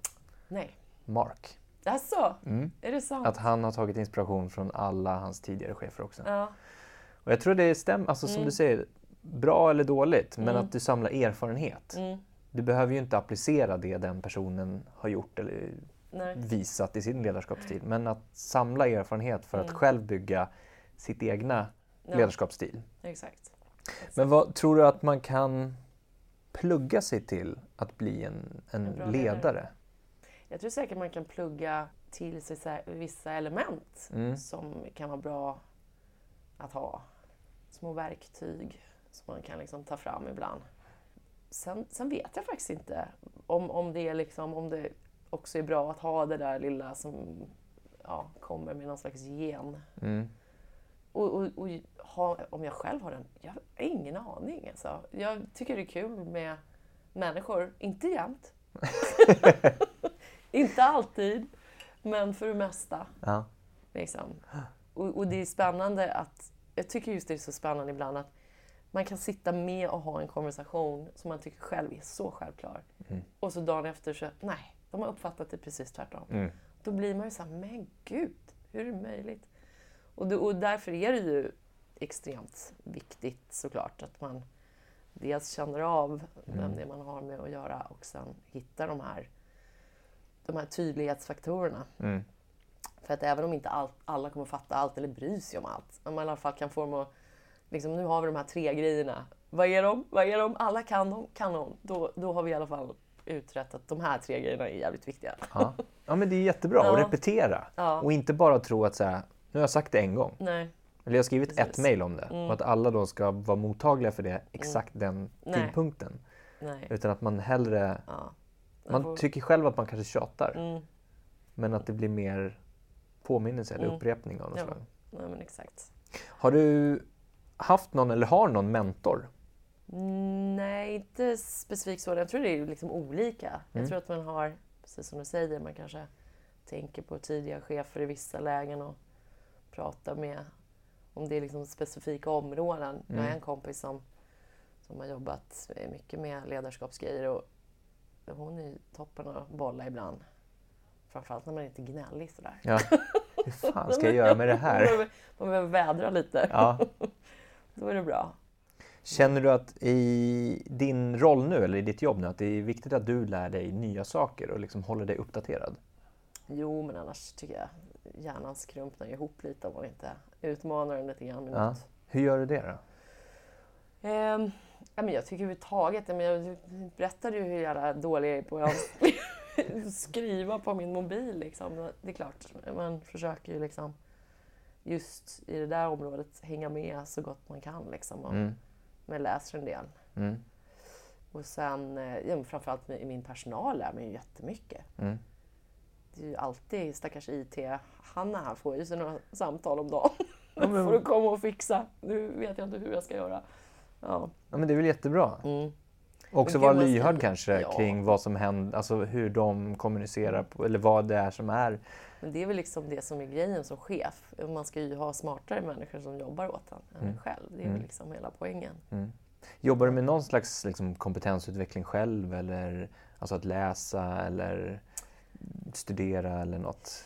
S2: Nej.
S1: Mark.
S2: Alltså,
S1: Mm.
S2: är det sant?
S1: Att han har tagit inspiration från alla hans tidigare chefer också.
S2: Ja,
S1: Och jag tror det stämmer, alltså som
S2: Mm.
S1: du säger, bra eller dåligt, men
S2: Mm.
S1: att du samlar erfarenhet.
S2: mm,
S1: Du behöver ju inte applicera det den personen har gjort eller
S2: nej.
S1: visat i sin ledarskapsstil. Men att samla erfarenhet för att
S2: Mm.
S1: själv bygga sitt egna
S2: Ja,
S1: ledarskapsstil.
S2: Exakt. exakt.
S1: Men vad tror du att man kan plugga sig till att bli en, en,
S2: En
S1: ledare?
S2: ledare. Jag tror säkert man kan plugga till sig vissa element
S1: Mm.
S2: som kan vara bra att ha. Små verktyg som man kan liksom ta fram ibland. Sen, sen vet jag faktiskt inte om, om, det är liksom, om det också är bra att ha det där lilla som ja, kommer med någon slags gen.
S1: Mm.
S2: Och, och, och ha, om jag själv har den? Jag har ingen aning. Alltså. Jag tycker det är kul med människor. Inte jämt. inte alltid. Men för det mesta.
S1: Ja.
S2: Liksom. Och, och det är spännande att... Jag tycker just det är så spännande ibland att man kan sitta med och ha en konversation som man tycker själv är så självklar.
S1: Mm.
S2: Och så dagen efter så, nej, de har uppfattat det precis tvärtom.
S1: Mm.
S2: Då blir man ju såhär, men gud, hur är det möjligt? Och, då, och därför är det ju extremt viktigt såklart att man dels känner av vem
S1: Mm.
S2: det är man har med att göra och sen hittar de här, de här tydlighetsfaktorerna.
S1: Mm.
S2: För att även om inte all, alla kommer fatta allt eller bry sig om allt, om man i alla fall kan få dem att... Liksom, nu har vi de här tre grejerna. Vad är de? Vad är de? Alla kan dem, kan de. Då, då har vi i alla fall utrett att de här tre grejerna är jävligt viktiga.
S1: Ja. ja, men det är jättebra att
S2: Ja.
S1: repetera.
S2: Ja.
S1: Och inte bara tro att så här, nu har jag sagt det en gång.
S2: Nej,
S1: Eller jag har skrivit ett
S2: Precis.
S1: mejl om det.
S2: Mm.
S1: Och att alla då ska vara mottagliga för det exakt den
S2: Nej.
S1: tidpunkten.
S2: nej.
S1: Utan att man hellre...
S2: Ja.
S1: Man
S2: får-
S1: tycker själv att man kanske tjatar.
S2: Mm,
S1: Men att det blir mer påminnelse eller
S2: Mm.
S1: upprepning av något
S2: Ja.
S1: slag.
S2: nej, men exakt.
S1: Har du haft någon eller har någon mentor?
S2: Mm, Nej, inte specifikt så. Jag tror det är liksom olika.
S1: Mm.
S2: Jag tror att man har, precis som du säger, man kanske tänker på tidiga chefer i vissa lägen och pratar med om det är liksom specifika områden. Jag har
S1: Mm.
S2: en kompis som, som har jobbat mycket med ledarskapsgrejer och hon är toppen att bolla ibland. Framförallt när man inte är gnällig sådär.
S1: Ja. Hur fan ska jag göra med det
S2: Man
S1: här?
S2: behöver, man behöver vädra lite.
S1: Ja.
S2: Då är det bra.
S1: Känner du att i din roll nu, eller i ditt jobb nu, att det är viktigt att du lär dig nya saker och liksom håller dig uppdaterad?
S2: Jo, men annars tycker jag hjärnan skrumpnar ihop lite om man inte utmanar den lite grann
S1: Ja. Hur gör du det då?
S2: Ja, men jag tycker överhuvudtaget, ja, men jag berättade ju hur jävla dålig jag är på att skriva på min mobil. Liksom. Det är klart, man försöker ju liksom just i det där området hänga med så gott man kan. Liksom, och,
S1: Mm.
S2: Men läser en del.
S1: Mm.
S2: Och sen, eh, ja, men framförallt i min personal lär mig ju jättemycket.
S1: Mm.
S2: Det är ju alltid stackars IT-Hanna här får ju sig några samtal om dagen.
S1: Ja, men-
S2: får du komma och fixa. Nu vet jag inte hur jag ska göra. Ja.
S1: Ja, men det är väl jättebra.
S2: Mm.
S1: Också vara lyhörd kanske
S2: Ja.
S1: kring vad som händer, alltså hur de kommunicerar på, eller vad det är som är.
S2: Men det är väl liksom det som är grejen som chef. Man ska ju ha smartare människor som jobbar åt en än en
S1: Mm.
S2: själv. Det är
S1: Mm.
S2: väl liksom hela poängen.
S1: Jobbar du med någon slags liksom, kompetensutveckling själv eller alltså att läsa eller studera eller något?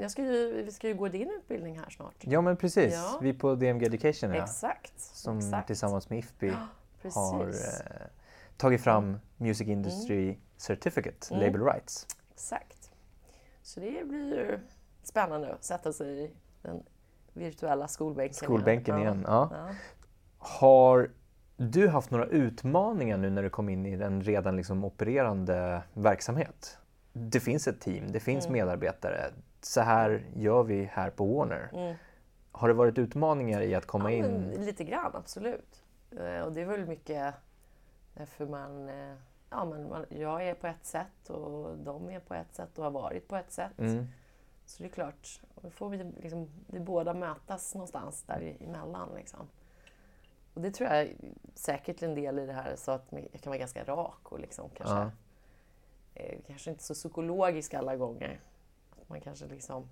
S2: Jag ska ju, vi ska ju gå din utbildning här snart.
S1: Ja men precis,
S2: Ja.
S1: vi på DMG Education ja,
S2: Exakt.
S1: som
S2: exakt.
S1: tillsammans med IFPI har eh, tagit fram Music Industry Certificate,
S2: Mm.
S1: Label Rights.
S2: Exakt. Så det blir ju spännande att sätta sig i den virtuella skolbänken.
S1: Skolbänken igen. Ja.
S2: Ja.
S1: Har du haft några utmaningar nu när du kom in i en redan liksom opererande verksamhet? Det finns ett team, det finns
S2: Mm.
S1: medarbetare. Så här gör vi här på Warner.
S2: Mm.
S1: Har det varit utmaningar i att komma
S2: ja,
S1: in?
S2: Lite grann, absolut. Eh, Och det är väl mycket därför man... eh, Ja, men man, jag är på ett sätt och de är på ett sätt och har varit på ett sätt.
S1: Mm.
S2: Så det är klart, då får vi liksom, vi båda mötas någonstans däremellan. Liksom. Och det tror jag säkert en del i det här, så att jag kan vara ganska rak och liksom kanske,
S1: Ja.
S2: eh, kanske inte så psykologisk alla gånger. Att man kanske liksom,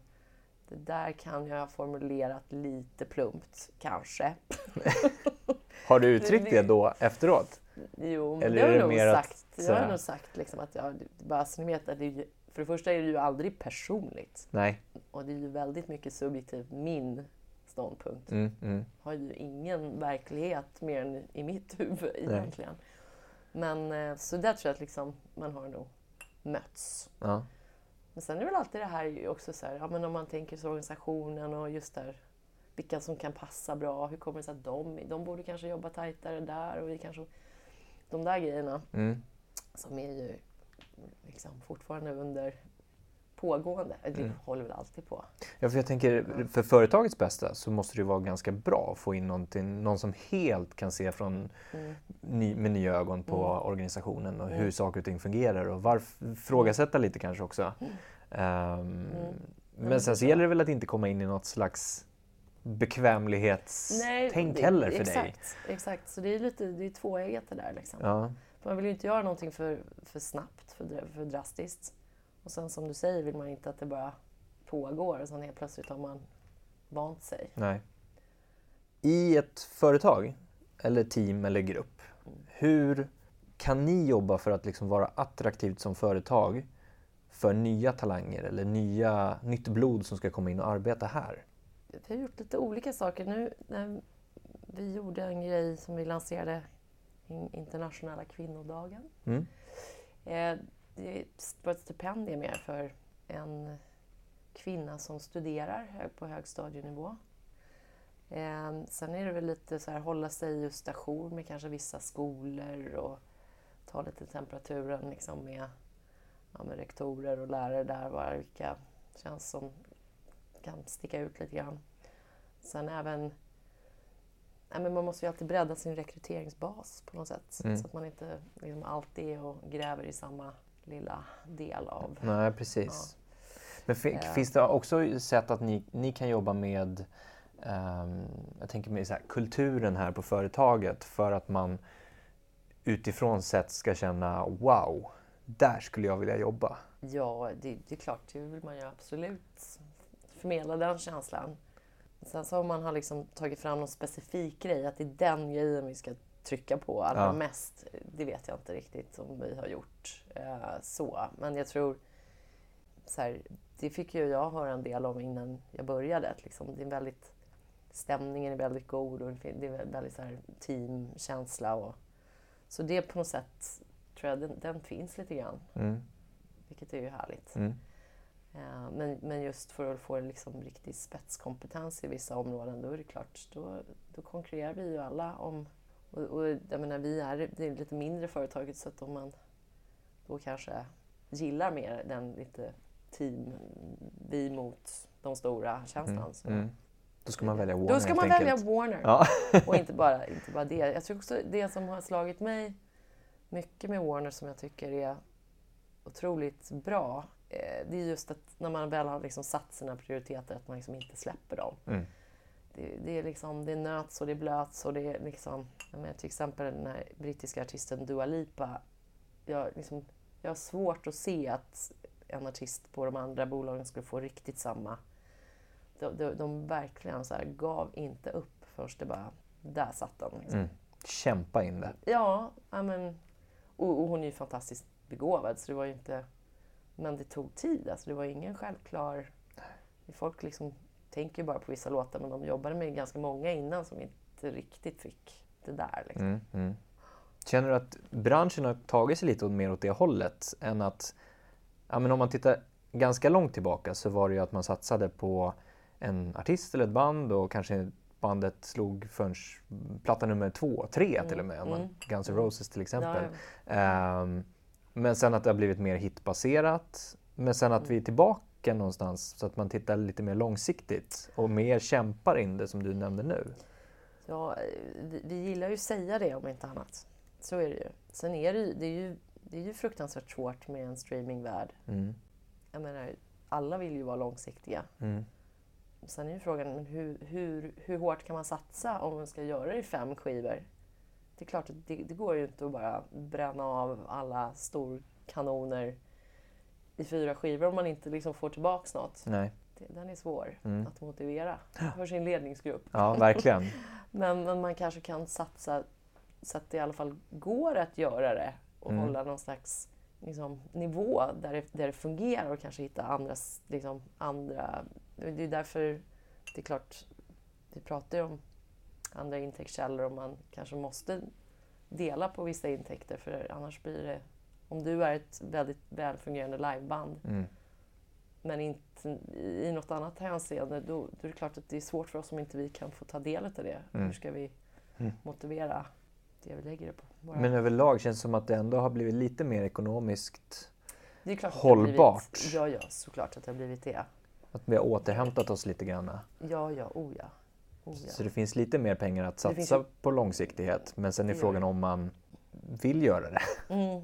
S2: det där kan jag ha formulerat lite plumpt, kanske.
S1: Har du uttryckt
S2: Det-
S1: då efteråt?
S2: Jo,
S1: Eller
S2: det har jag nog
S1: mer att
S2: sagt. Jag har nog sagt liksom att jag, bara så ni vet att det är, för det första är det ju aldrig personligt.
S1: Nej.
S2: Och det är ju väldigt mycket subjektivt, min ståndpunkt.
S1: Mm, mm.
S2: har ju ingen verklighet mer än i mitt huvud egentligen. Men eh, så där tror jag att liksom, man har nog mötts.
S1: Ja.
S2: Men sen är det väl alltid det här också så här, ja men om man tänker sig organisationen och just där vilka som kan passa bra, hur kommer det sig att de, de borde kanske jobba tajtare där och vi kanske, de där grejerna
S1: Mm.
S2: som är ju liksom fortfarande under pågående, det
S1: Mm.
S2: håller väl alltid på.
S1: Ja, för jag tänker för företagets bästa så måste det ju vara ganska bra att få in någonting, någon som helt kan se från
S2: Mm.
S1: ny, med nya ögon på
S2: Mm.
S1: organisationen och
S2: Mm.
S1: hur saker och ting fungerar och varför, frågasätta lite kanske också. Ehm,
S2: men
S1: sen så gäller det väl att inte komma in i något slags bekvämlighetstänk
S2: det-
S1: heller för
S2: exakt,
S1: dig.
S2: Exakt, så det är lite det är det där. Liksom.
S1: Ja.
S2: För man vill ju inte göra någonting för, för snabbt, för, för drastiskt. Och sen som du säger vill man inte att det bara pågår och sen helt plötsligt har man vant sig.
S1: Nej. I ett företag eller team eller grupp. Hur kan ni jobba för att liksom vara attraktivt som företag för nya talanger eller nya, nytt blod som ska komma in och arbeta här?
S2: Vi har gjort lite olika saker. Nu när vi gjorde en grej som vi lanserade internationella kvinnodagen. Mm. Eh, det var ett stipendium mer för en kvinna som studerar på högstadienivå. Eh, sen är det väl lite så här hålla sig i station med kanske vissa skolor och ta lite temperaturen liksom med, ja, med rektorer och lärare där, vilka känns som kan sticka ut lite grann. Sen även Nej, men man måste ju alltid bredda sin rekryteringsbas på något sätt. Mm. Så att man inte liksom alltid är och gräver i samma lilla del av...
S1: Nej, precis. Ja. Men äh, finns det också sätt att ni, ni kan jobba med um, jag tänker mig så här, kulturen här på företaget för att man utifrån sett ska känna wow, där skulle jag vilja jobba?
S2: Ja, det, det är klart, det vill man ju absolut förmedla den känslan. Sen så om man har liksom tagit fram någon specifik grej, att det är den grejen vi ska trycka på allra ja. mest, det vet jag inte riktigt om vi har gjort eh, så. Men jag tror, så här, det fick ju jag höra en del om innan jag började. Att liksom, det är väldigt, stämningen är väldigt god och det är väldigt så här, teamkänsla. Och, så det på något sätt tror jag den, den finns lite grann. Mm. Vilket är ju härligt. Mm. Eh, men, men just för att få liksom riktig spetskompetens i vissa områden, då är det klart, då, då konkurrerar vi ju alla om... Och, och jag menar, vi är, det är lite mindre företaget så att om man då kanske gillar mer den lite team, vi mot de stora känslan. Mm, så, mm.
S1: Då ska man välja Warner
S2: Då ska man välja Warner. Ja. och inte bara, inte bara det. Jag tror också det som har slagit mig mycket med Warner som jag tycker är otroligt bra det är just att när man väl har liksom satt sina prioriteter att man liksom inte släpper dem. Mm. Det, det, är liksom, det nöts och det blöts och det är liksom, menar, till exempel den här brittiska artisten Dua Lipa. Jag, liksom, jag har svårt att se att en artist på de andra bolagen skulle få riktigt samma... De, de, de verkligen så här, gav inte upp förrän det bara, där satt den. Liksom. Mm.
S1: Kämpa in det.
S2: Ja, men, och, och hon är ju fantastiskt begåvad så det var ju inte men det tog tid. Alltså det var ingen självklar... Folk liksom tänker bara på vissa låtar men de jobbade med ganska många innan som inte riktigt fick det där. Liksom. Mm, mm.
S1: Känner du att branschen har tagit sig lite mer åt det hållet än att... Ja, men om man tittar ganska långt tillbaka så var det ju att man satsade på en artist eller ett band och kanske bandet slog förrän platta nummer två, tre mm, till och med. Mm. Guns N' Roses till exempel. Ja, ja. Um, men sen att det har blivit mer hitbaserat. Men sen att vi är tillbaka någonstans så att man tittar lite mer långsiktigt och mer kämpar in det som du nämnde nu.
S2: Ja, vi, vi gillar ju att säga det om inte annat. Så är det ju. Sen är det ju, det är ju, det är ju fruktansvärt svårt med en streamingvärld. Mm. Jag menar, alla vill ju vara långsiktiga. Mm. Sen är ju frågan hur, hur, hur hårt kan man satsa om man ska göra det i fem skivor? Det är klart att det, det, går ju inte att bara bränna av alla storkanoner i fyra skivor om man inte liksom får tillbaka något. Nej. Den är svår mm. att motivera för sin ledningsgrupp.
S1: Ja, verkligen.
S2: men, men, man kanske kan satsa så att det i alla fall går att göra det och mm. hålla någon slags liksom, nivå där det, där det fungerar och kanske hitta andra, liksom, andra... Det är därför det är klart, vi pratar ju om andra intäktskällor och man kanske måste dela på vissa intäkter för annars blir det... Om du är ett väldigt välfungerande liveband mm. men inte i något annat hänseende då, då, är det klart att det är svårt för oss om inte vi kan få ta del av det. Mm. Hur ska vi mm. motivera det vi lägger det på?
S1: Våra... Men överlag känns det som att det ändå har blivit lite mer ekonomiskt det är klart hållbart.
S2: Blivit, ja, ja, såklart att det har blivit det.
S1: Att vi har återhämtat oss lite grann.
S2: Ja, ja, oh ja.
S1: Oh, ja. Så det finns lite mer pengar att satsa ju... på långsiktighet. Men sen är frågan om man vill göra det. Mm,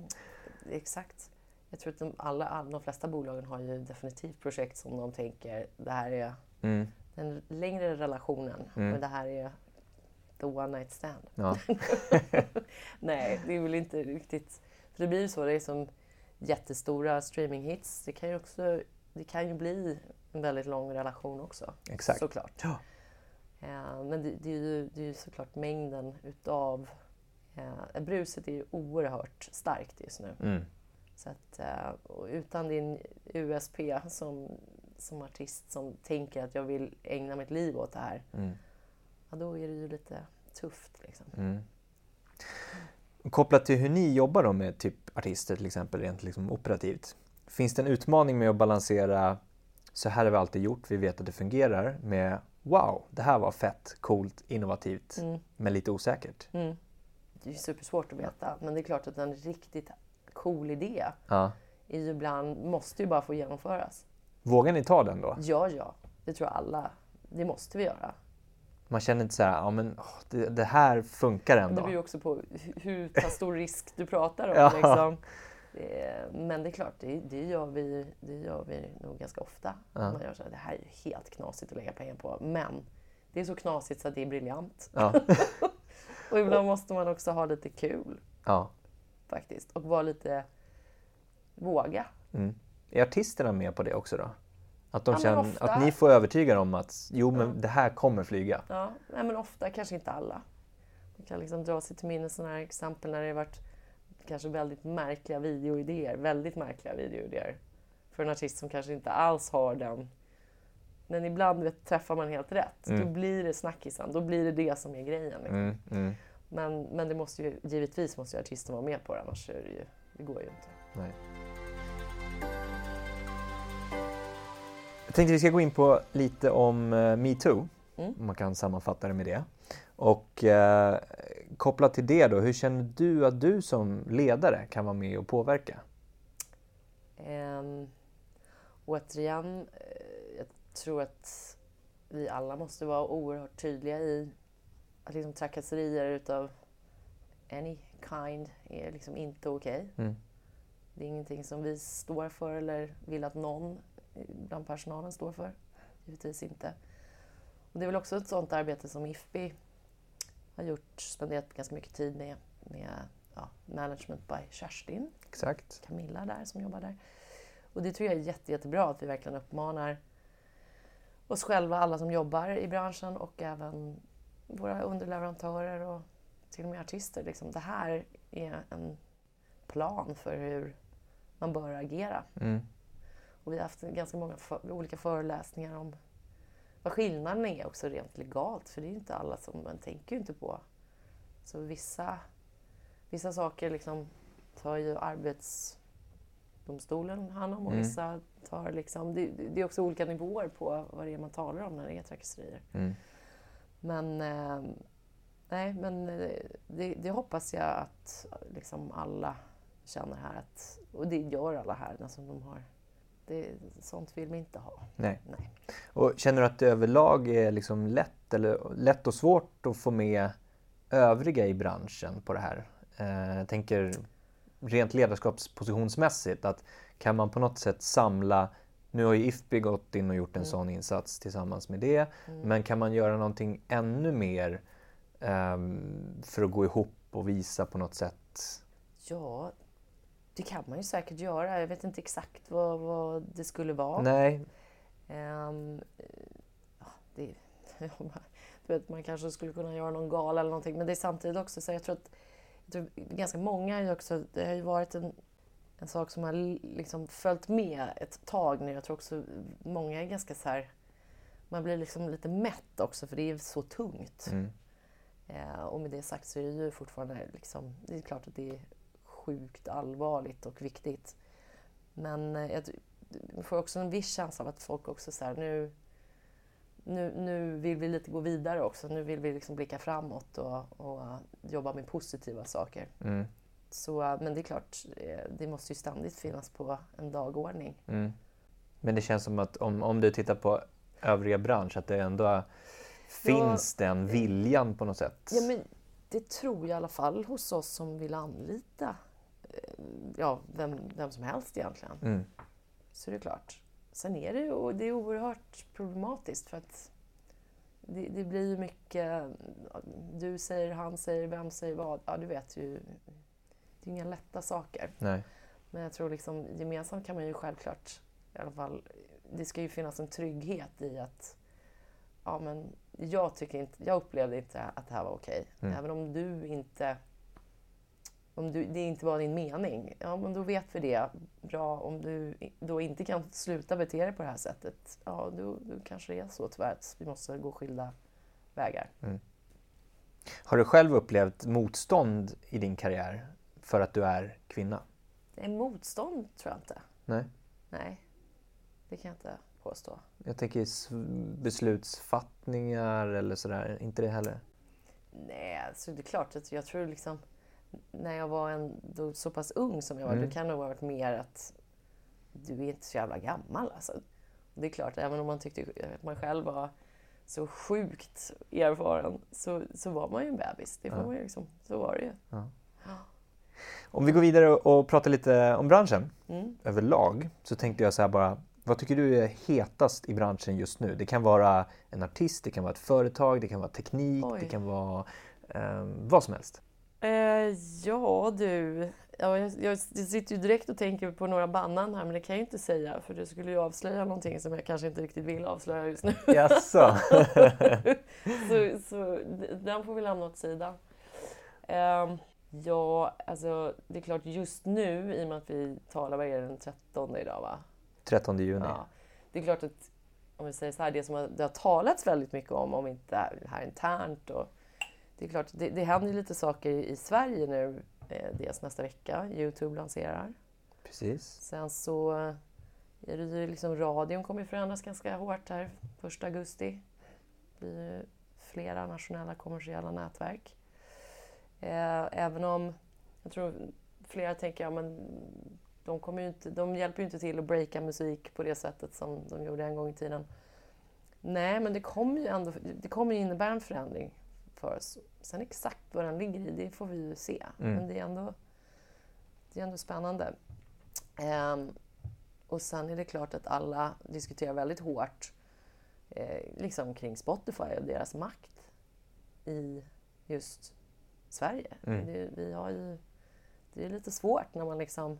S2: exakt. Jag tror att de, alla, de flesta bolagen har ju definitivt projekt som de tänker det här är mm. den längre relationen. Mm. Men det här är the one night stand. Ja. Nej, det är väl inte riktigt... För det blir ju så. Det är som jättestora streaminghits. Det kan ju också det kan ju bli en väldigt lång relation också.
S1: Exakt.
S2: Såklart. Ja. Eh, men det, det, är ju, det är ju såklart mängden utav... Eh, bruset är ju oerhört starkt just nu.
S1: Mm.
S2: Så att, eh, utan din USP som, som artist som tänker att jag vill ägna mitt liv åt det här,
S1: Mm.
S2: ja, då är det ju lite tufft. Liksom.
S1: Mm. Kopplat till hur ni jobbar då med typ artister till exempel, rent liksom operativt. Finns det en utmaning med att balansera så här har vi alltid gjort, vi vet att det fungerar med wow, det här var fett, coolt, innovativt,
S2: Mm.
S1: men lite osäkert.
S2: Mm. Det är supersvårt att veta, men det är klart att en riktigt cool idé
S1: Ja.
S2: är ju ibland, måste ju bara få genomföras.
S1: Vågar ni ta den då?
S2: Ja, ja, det tror jag alla. Det måste vi göra.
S1: Man känner inte så här, ja men åh, det, det här funkar
S2: Det
S1: ändå.
S2: beror ju också på hu- hur pass stor risk du pratar om.
S1: Ja.
S2: Liksom. Det- Men det är klart, det, det, gör vi, det gör vi nog ganska ofta.
S1: Ja.
S2: Man gör så här, det här är ju helt knasigt att lägga pengar på. Men det är så knasigt så att det är briljant.
S1: Ja.
S2: Och ibland måste man också ha lite kul
S1: ja.
S2: faktiskt. Och vara lite... Våga.
S1: Mm. Är artisterna med på det också då? Att, de
S2: Ja,
S1: känner,
S2: ofta-
S1: att ni får övertyga dem att jo men det här kommer flyga.
S2: Ja, nej, men ofta, kanske inte alla. Man kan liksom dra sig till minnes sådana här exempel när det har varit kanske väldigt märkliga videoidéer. Väldigt märkliga videoidéer. För en artist som kanske inte alls har den. Men ibland vet, träffar man helt rätt.
S1: Mm.
S2: Då blir det snackisen. Då blir det det som är grejen. Liksom.
S1: Mm, mm.
S2: Men, men det måste ju, givetvis måste ju artisten vara med på det. Annars är det ju, det går ju inte.
S1: Nej. Jag tänkte vi ska gå in på lite om eh, metoo,
S2: Mm.
S1: om man kan sammanfatta det med det. Och eh, kopplat till det då, hur känner du att du som ledare kan vara med och påverka?
S2: Ehm, återigen, eh, jag tror att vi alla måste vara oerhört tydliga i att liksom trakasserier utav any kind är liksom inte okej.
S1: Mm.
S2: Det är ingenting som vi står för eller vill att någon bland personalen står för. Givetvis inte. Och det är väl också ett sådant arbete som IFPI har gjort, spenderat ganska mycket tid med, med ja, Management by Kerstin.
S1: Exakt.
S2: Camilla där som jobbar där. Och det tror jag är jätte, jättebra att vi verkligen uppmanar oss själva, alla som jobbar i branschen och även våra underleverantörer och till och med artister. Liksom. Det här är en plan för hur man bör agera.
S1: Mm.
S2: Och vi har haft ganska många för, olika föreläsningar om vad skillnaden är också rent legalt, för det är ju inte alla som man tänker ju inte på. Så vissa, vissa saker liksom tar ju Arbetsdomstolen hand om och
S1: Mm.
S2: vissa tar liksom... Det, det är också olika nivåer på vad det är man talar om när det är trakasserier.
S1: Mm.
S2: Men, eh, nej, men eh, det, det hoppas jag att liksom alla känner här. Att, och det gör alla här. Alltså de har, det, sånt vill vi inte ha.
S1: Nej.
S2: Nej.
S1: Och känner du att det överlag är liksom lätt, eller, lätt och svårt att få med övriga i branschen på det här? Eh, jag tänker rent ledarskapspositionsmässigt, att kan man på något sätt samla nu har ju IFPI gått in och gjort en
S2: Mm.
S1: sån insats tillsammans med det. Men kan man göra någonting ännu mer ehm, för att gå ihop och visa på något sätt?
S2: Ja, det kan man ju säkert göra. Jag vet inte exakt vad, vad det skulle vara.
S1: Nej,
S2: Ehm, ja, det, du vet, man kanske skulle kunna göra någon gala eller någonting. Men det är samtidigt också så jag tror att jag tror, ganska många också, det har ju varit en, en sak som har liksom följt med ett tag nu. Jag tror också många är ganska så här, man blir liksom lite mätt också för det är så tungt.
S1: mm.
S2: Eh, och med det sagt så är det ju fortfarande liksom, det är klart att det är sjukt allvarligt och viktigt. Men eh, jag får också en viss känsla av att folk också så här, nu, nu, nu vill vi lite gå vidare också. Nu vill vi liksom blicka framåt och, och jobba med positiva saker.
S1: Mm.
S2: Så, eh, men det är klart, eh, det måste ju ständigt finnas på en dagordning.
S1: Mm. Men det känns som att om, om du tittar på övriga bransch, att det ändå finns den viljan på något sätt?
S2: Ja, men det tror jag i alla fall hos oss som vill anlita ja, vem, vem som helst egentligen.
S1: Mm.
S2: Så det är klart. Sen är det ju det är oerhört problematiskt för att det, det blir ju mycket... Du säger, han säger, vem säger vad? Ja, du vet ju. Det är inga lätta saker.
S1: Nej.
S2: Men jag tror liksom gemensamt kan man ju självklart i alla fall... Det ska ju finnas en trygghet i att ja men jag tycker inte, jag upplevde inte att det här var okej.
S1: Mm.
S2: Även om du inte, om du, det inte var din mening, ja men då vet vi det. Bra, om du då inte kan sluta bete dig på det här sättet, ja då, då kanske det är så tyvärr att vi måste gå skilda vägar.
S1: Har du själv upplevt motstånd i din karriär för att du är kvinna?
S2: Är motstånd tror jag inte.
S1: Nej.
S2: Nej, det kan jag inte påstå.
S1: Jag tänker beslutsfattningar eller sådär, inte det heller?
S2: Nej, alltså det är klart att jag tror liksom när jag var en, då, så pass ung som jag var,
S1: Mm.
S2: då kan det ha varit mer att du är inte så jävla gammal alltså. Det är klart, även om man tyckte att man själv var så sjukt erfaren så, så var man ju en bebis. Det får
S1: Ja.
S2: man ju liksom, så var det ju.
S1: Om vi går vidare och och pratar lite om branschen
S2: Mm.
S1: överlag så tänkte jag så här bara, vad tycker du är hetast i branschen just nu? Det kan vara en artist, det kan vara ett företag, det kan vara teknik,
S2: Oj.
S1: det kan vara eh, vad som helst.
S2: Eh, ja du, ja, jag, jag sitter ju direkt och tänker på några bannan här men det kan jag inte säga för det skulle ju avslöja någonting som jag kanske inte riktigt vill avslöja just nu.
S1: Jaså?
S2: så, så den får vi lämna åt sidan. Ehm, ja, alltså det är klart just nu i och med att vi talar, vad är det, den 13 idag va?
S1: 13 juni.
S2: Ja. Det är klart att om vi säger så här, det som har, det har talats väldigt mycket om, om inte här internt och det är klart, det, det händer ju lite saker i, Sverige nu, eh, dels nästa vecka, Youtube lanserar.
S1: Precis.
S2: Sen så är det ju liksom, radion kommer ju förändras ganska hårt här 1 augusti. Det blir ju flera nationella kommersiella nätverk. Eh, även om jag tror flera tänker, ja men de, kommer inte, de hjälper ju inte till att breaka musik på det sättet som de gjorde en gång i tiden. Nej, men det kommer ju ändå det kommer innebära en förändring för oss. Sen exakt vad den ligger i, det får vi ju se.
S1: Mm.
S2: Men det är ändå, det är ändå spännande. Ehm, och sen är det klart att alla diskuterar väldigt hårt eh, liksom kring Spotify och deras makt i just Sverige.
S1: Mm.
S2: Det, vi har ju, det är lite svårt när man liksom...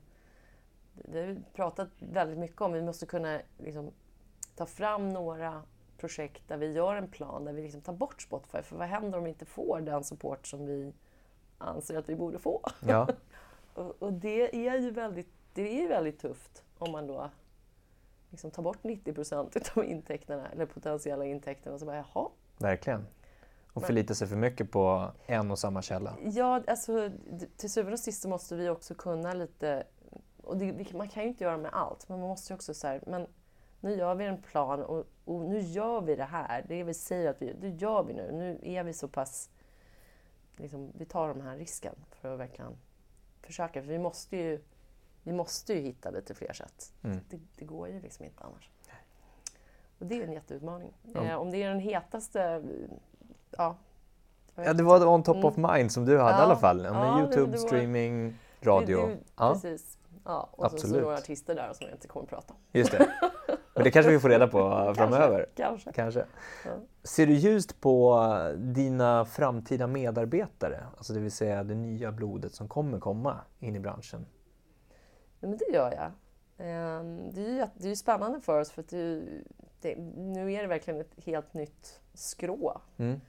S2: Det har vi pratat väldigt mycket om. Vi måste kunna liksom, ta fram några projekt där vi gör en plan där vi liksom tar bort Spotify. För vad händer om vi inte får den support som vi anser att vi borde få?
S1: Ja.
S2: Och, och det är ju väldigt, det är väldigt tufft om man då liksom tar bort 90 procent av intäkterna, eller potentiella intäkterna. Och så bara, jaha.
S1: Verkligen. Och
S2: Men-
S1: förlita sig för mycket på en och samma källa.
S2: Ja, alltså till syvende och sist så måste vi också kunna lite, och det, man kan ju inte göra med allt, men man måste ju också så här, men nu gör vi en plan och, och nu gör vi det här, det vi säger att vi det gör vi nu. Nu är vi så pass, liksom, vi tar den här risken för att verkligen försöka. För vi måste ju, vi måste ju hitta lite fler sätt.
S1: Mm.
S2: Det, det går ju liksom inte annars. Och det är en jätteutmaning.
S1: Ja.
S2: Eh, om det är den hetaste, ja.
S1: Ja, det var on top
S2: Mm.
S1: of mind som du hade i
S2: Ja.
S1: alla fall. Ja, Youtube,
S2: var-
S1: streaming, radio.
S2: Det, det,
S1: ja,
S2: Precis. Ja, och så, så
S1: Absolut.
S2: några artister där som jag inte kommer att prata om.
S1: just det. Men det kanske vi får reda på framöver.
S2: Kanske.
S1: Kanske.
S2: Ja.
S1: Ser du ljust på dina framtida medarbetare? Alltså det vill säga det nya blodet som kommer komma in i branschen.
S2: Ja, men det gör jag. Ehm, Det är ju, det är spännande för oss för att det, det, nu är det verkligen ett helt nytt skrå.
S1: Mm.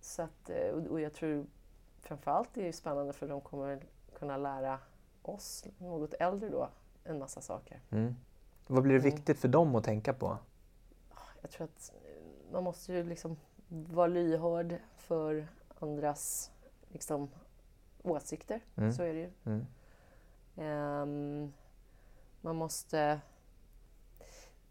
S2: Så att, eh, och jag tror framförallt det är spännande för de kommer kunna lära oss, något äldre då, en massa saker.
S1: Mm. Vad blir det
S2: Mm.
S1: viktigt för dem att tänka på?
S2: Jag tror att man måste ju liksom vara lyhörd för andras liksom, åsikter.
S1: Mm.
S2: Så är det ju.
S1: Mm.
S2: Ehm, man måste...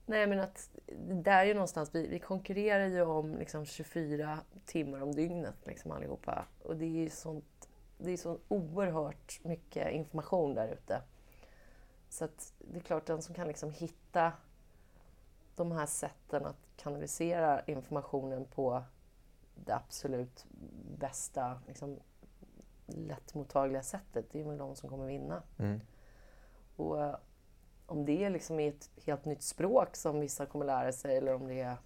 S2: Nej men att det är ju någonstans, vi, vi konkurrerar ju om liksom 24 timmar om dygnet liksom allihopa. Och det är ju sånt, det är så oerhört mycket information där ute. Så det är klart, den som kan liksom hitta de här sätten att kanalisera informationen på det absolut bästa, liksom, lättmottagliga sättet, det är väl de som kommer vinna.
S1: Mm.
S2: Och eh, om det är liksom ett helt nytt språk som vissa kommer lära sig eller om det är,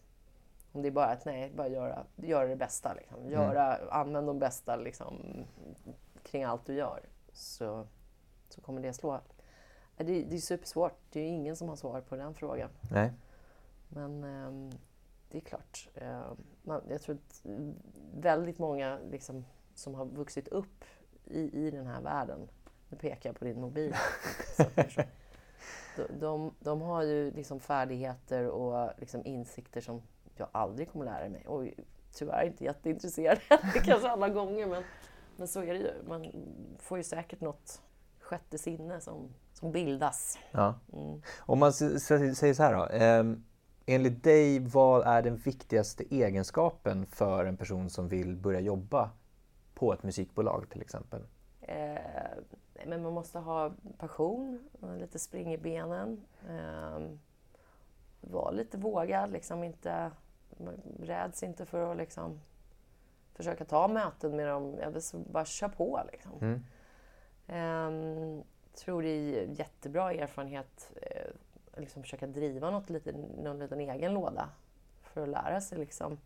S2: om det är bara att nej, bara göra, göra det bästa. Liksom. Göra, Använd de bästa liksom, kring allt du gör. Så, så kommer det slå. Eh, Det, det är supersvårt. Det är ju ingen som har svar på den frågan.
S1: Nej.
S2: Men ehm, det är klart. Eh, man, jag tror att väldigt många liksom, som har vuxit upp i, i den här världen, nu pekar jag på din mobil, de, de, de, har ju liksom färdigheter och liksom insikter som jag aldrig kommer lära mig. Och tyvärr inte jätteintresserad kanske alla gånger, men, men så är det ju. Man får ju säkert något sjätte sinne som, som bildas.
S1: Ja. Mm. Om man säger så här då. Eh, enligt dig, vad är den viktigaste egenskapen för en person som vill börja jobba på ett musikbolag till exempel?
S2: Eh, men man måste ha passion, lite spring i benen. Eh, vara lite vågad, liksom inte, räds inte för att liksom försöka ta möten med dem. Jag vill bara köra på liksom. Mm. Eh, tror det är jättebra erfarenhet eh, liksom försöka driva något lite, någon liten egen låda för att lära sig liksom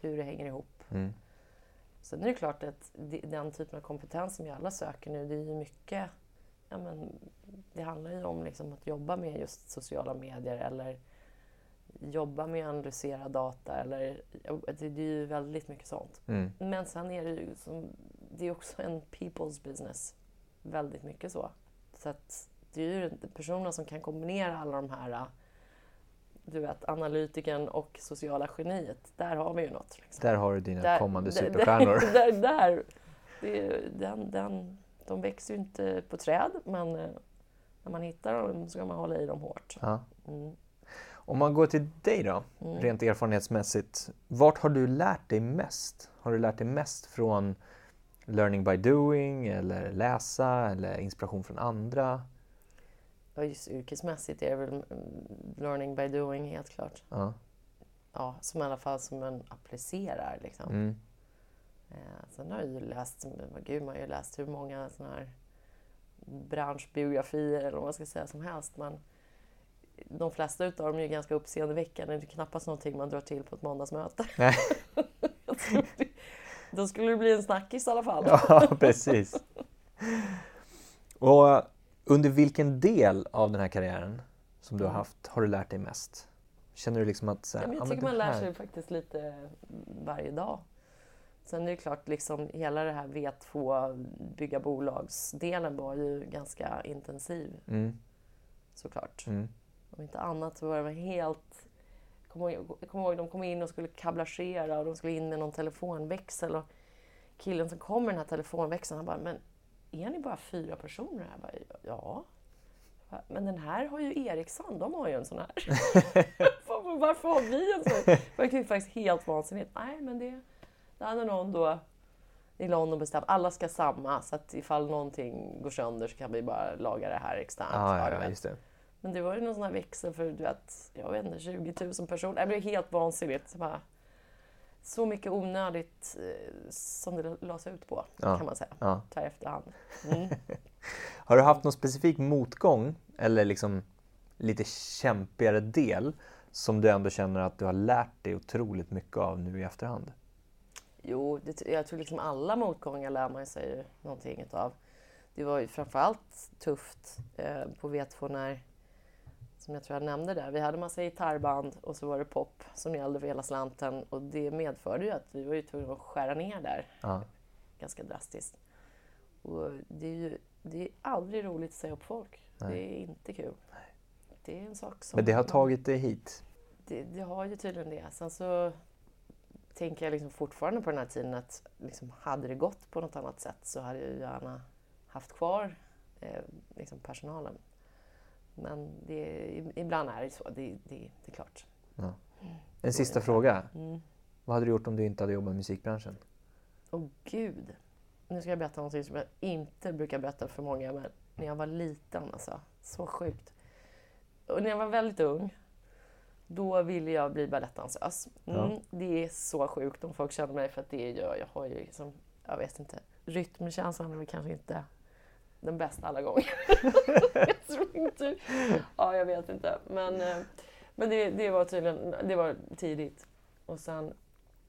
S2: hur det hänger ihop. Mm. Sen är det klart att den typen av kompetens som vi alla söker nu, det är ju mycket... Ja, men, det handlar ju om liksom att jobba med just sociala medier eller jobba med att analysera data. Eller, det är ju väldigt mycket sånt. Mm. Men sen är det ju som, det är också en people's business. Väldigt mycket så. Så att det är ju personer som kan kombinera alla de här du vet, analytiken och sociala geniet. Där har vi ju något.
S1: Liksom. Där har du dina där, kommande superstjärnor.
S2: Där, där, där, det, den, den, de växer ju inte på träd, men eh, när man hittar dem så ska man hålla i dem hårt. Mm.
S1: Om man går till dig då, mm. rent erfarenhetsmässigt. Vart har du lärt dig mest? Har du lärt dig mest från learning by doing eller läsa eller inspiration från andra?
S2: Ja, just yrkesmässigt är det väl mm, learning by doing helt klart. Ja. Ja, som i alla fall som man applicerar liksom. Mm. Eh, sen har jag ju läst, gud man har ju läst hur många sådana här branschbiografier eller vad man ska säga som helst. Men de flesta utav dem är ju ganska uppseendeväckande. Det är knappast någonting man drar till på ett måndagsmöte. Nej. Då skulle det bli en snackis i alla fall.
S1: Ja, precis. Och under vilken del av den här karriären som du har mm. haft har du lärt dig mest? Känner du liksom att...
S2: Så här, ja, jag tycker man lär sig faktiskt lite varje dag. Sen är det klart, liksom, hela det här V2 bygga bolagsdelen var ju ganska intensiv. Mm. Såklart. Mm. Om inte annat så var det helt... Jag kommer ihåg, de kom in och skulle kablagera och de skulle in med någon telefonväxel. Och killen som kom med den här telefonväxeln, han bara, men är ni bara fyra personer? Jag bara, ja. Men den här har ju Ericsson, de har ju en sån här. Varför har vi en sån? Det var faktiskt helt vansinnigt. Nej, men det, det hade någon då i London bestämt. Alla ska samma, så att ifall någonting går sönder så kan vi bara laga det här externt.
S1: Ah, ja, ja, just det.
S2: Men det var ju någon sån här växel för du vet, jag vet inte, 20 000 personer. Det blev helt vansinnigt. Så så mycket onödigt eh, som det lades ut på, ja. kan man säga, ja. ta efterhand. Mm.
S1: har du haft någon specifik motgång eller liksom lite kämpigare del som du ändå känner att du har lärt dig otroligt mycket av nu i efterhand?
S2: Jo, det, jag tror liksom alla motgångar lär man sig någonting utav. Det var ju framförallt tufft eh, på V2 när som jag tror jag nämnde där. Vi hade massa gitarrband och så var det pop som gällde för hela slanten och det medförde ju att vi var ju tvungna att skära ner där ja. ganska drastiskt. Och det är ju det är aldrig roligt att säga upp folk. Nej. Det är inte kul. Nej. Det är en sak som...
S1: Men det har tagit dig hit?
S2: Det, det, har ju tydligen det. Sen så tänker jag liksom fortfarande på den här tiden att liksom, hade det gått på något annat sätt så hade jag gärna haft kvar eh, liksom personalen. Men det, ibland är det så, det, det, det är klart. Ja.
S1: En sista fråga. Mm. Vad hade du gjort om du inte hade jobbat i musikbranschen?
S2: Åh oh, gud! Nu ska jag berätta något som jag inte brukar berätta för många, men när jag var liten alltså. Så sjukt. Och när jag var väldigt ung, då ville jag bli balettdansös. Mm, ja. Det är så sjukt om folk känner mig för att det gör jag. har ju liksom, jag vet inte, rytmkänslan är kanske inte den bästa alla gånger. jag tror inte... Ja, jag vet inte. Men, eh, men det, det var tydligen det var tidigt. Och sen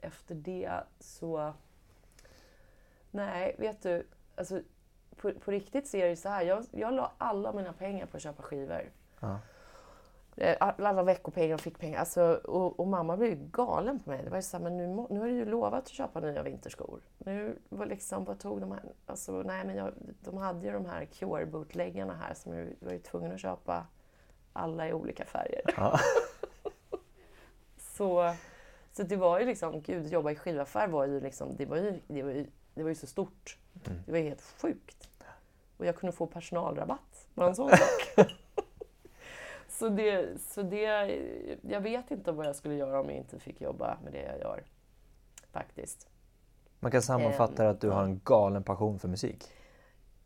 S2: efter det så... Nej, vet du. Alltså, på, på riktigt så är det så här. Jag, jag la alla mina pengar på att köpa skivor. Ja. Eh, Alla veckopengar och fick pengar. Alltså, och, och mamma blev ju galen på mig. Det var ju så här, men nu, nu har du ju lovat att köpa nya vinterskor. Nu var liksom, vad tog de här? Alltså, nej, men jag, de hade ju de här Cure-bootläggarna här som jag var ju tvungen att köpa alla i olika färger.
S1: Ja.
S2: Så, så det var ju liksom, gud, jobba i skivaffär var ju liksom, det var ju, det var ju, det var ju så stort.
S1: Mm.
S2: Det var ju helt sjukt. Och jag kunde få personalrabatt, bara en sån sak. så, det, så det, jag vet inte vad jag skulle göra om jag inte fick jobba med det jag gör. Faktiskt.
S1: Man kan sammanfatta det att du har en galen passion för musik.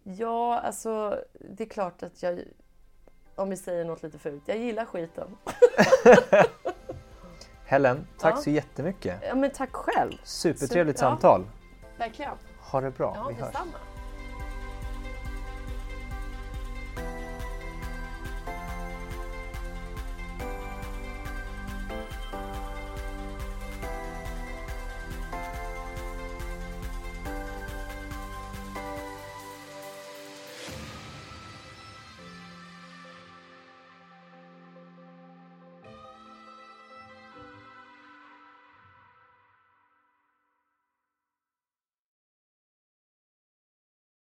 S2: Ja, alltså det är klart att jag, om vi säger något lite fult, jag gillar skiten.
S1: Helen, tack
S2: Ja.
S1: så jättemycket.
S2: Ja, men tack själv.
S1: Supertrevligt
S2: ja.
S1: samtal.
S2: Verkligen.
S1: Ha det bra.
S2: Ja,
S1: Vi hörs.
S2: detsamma.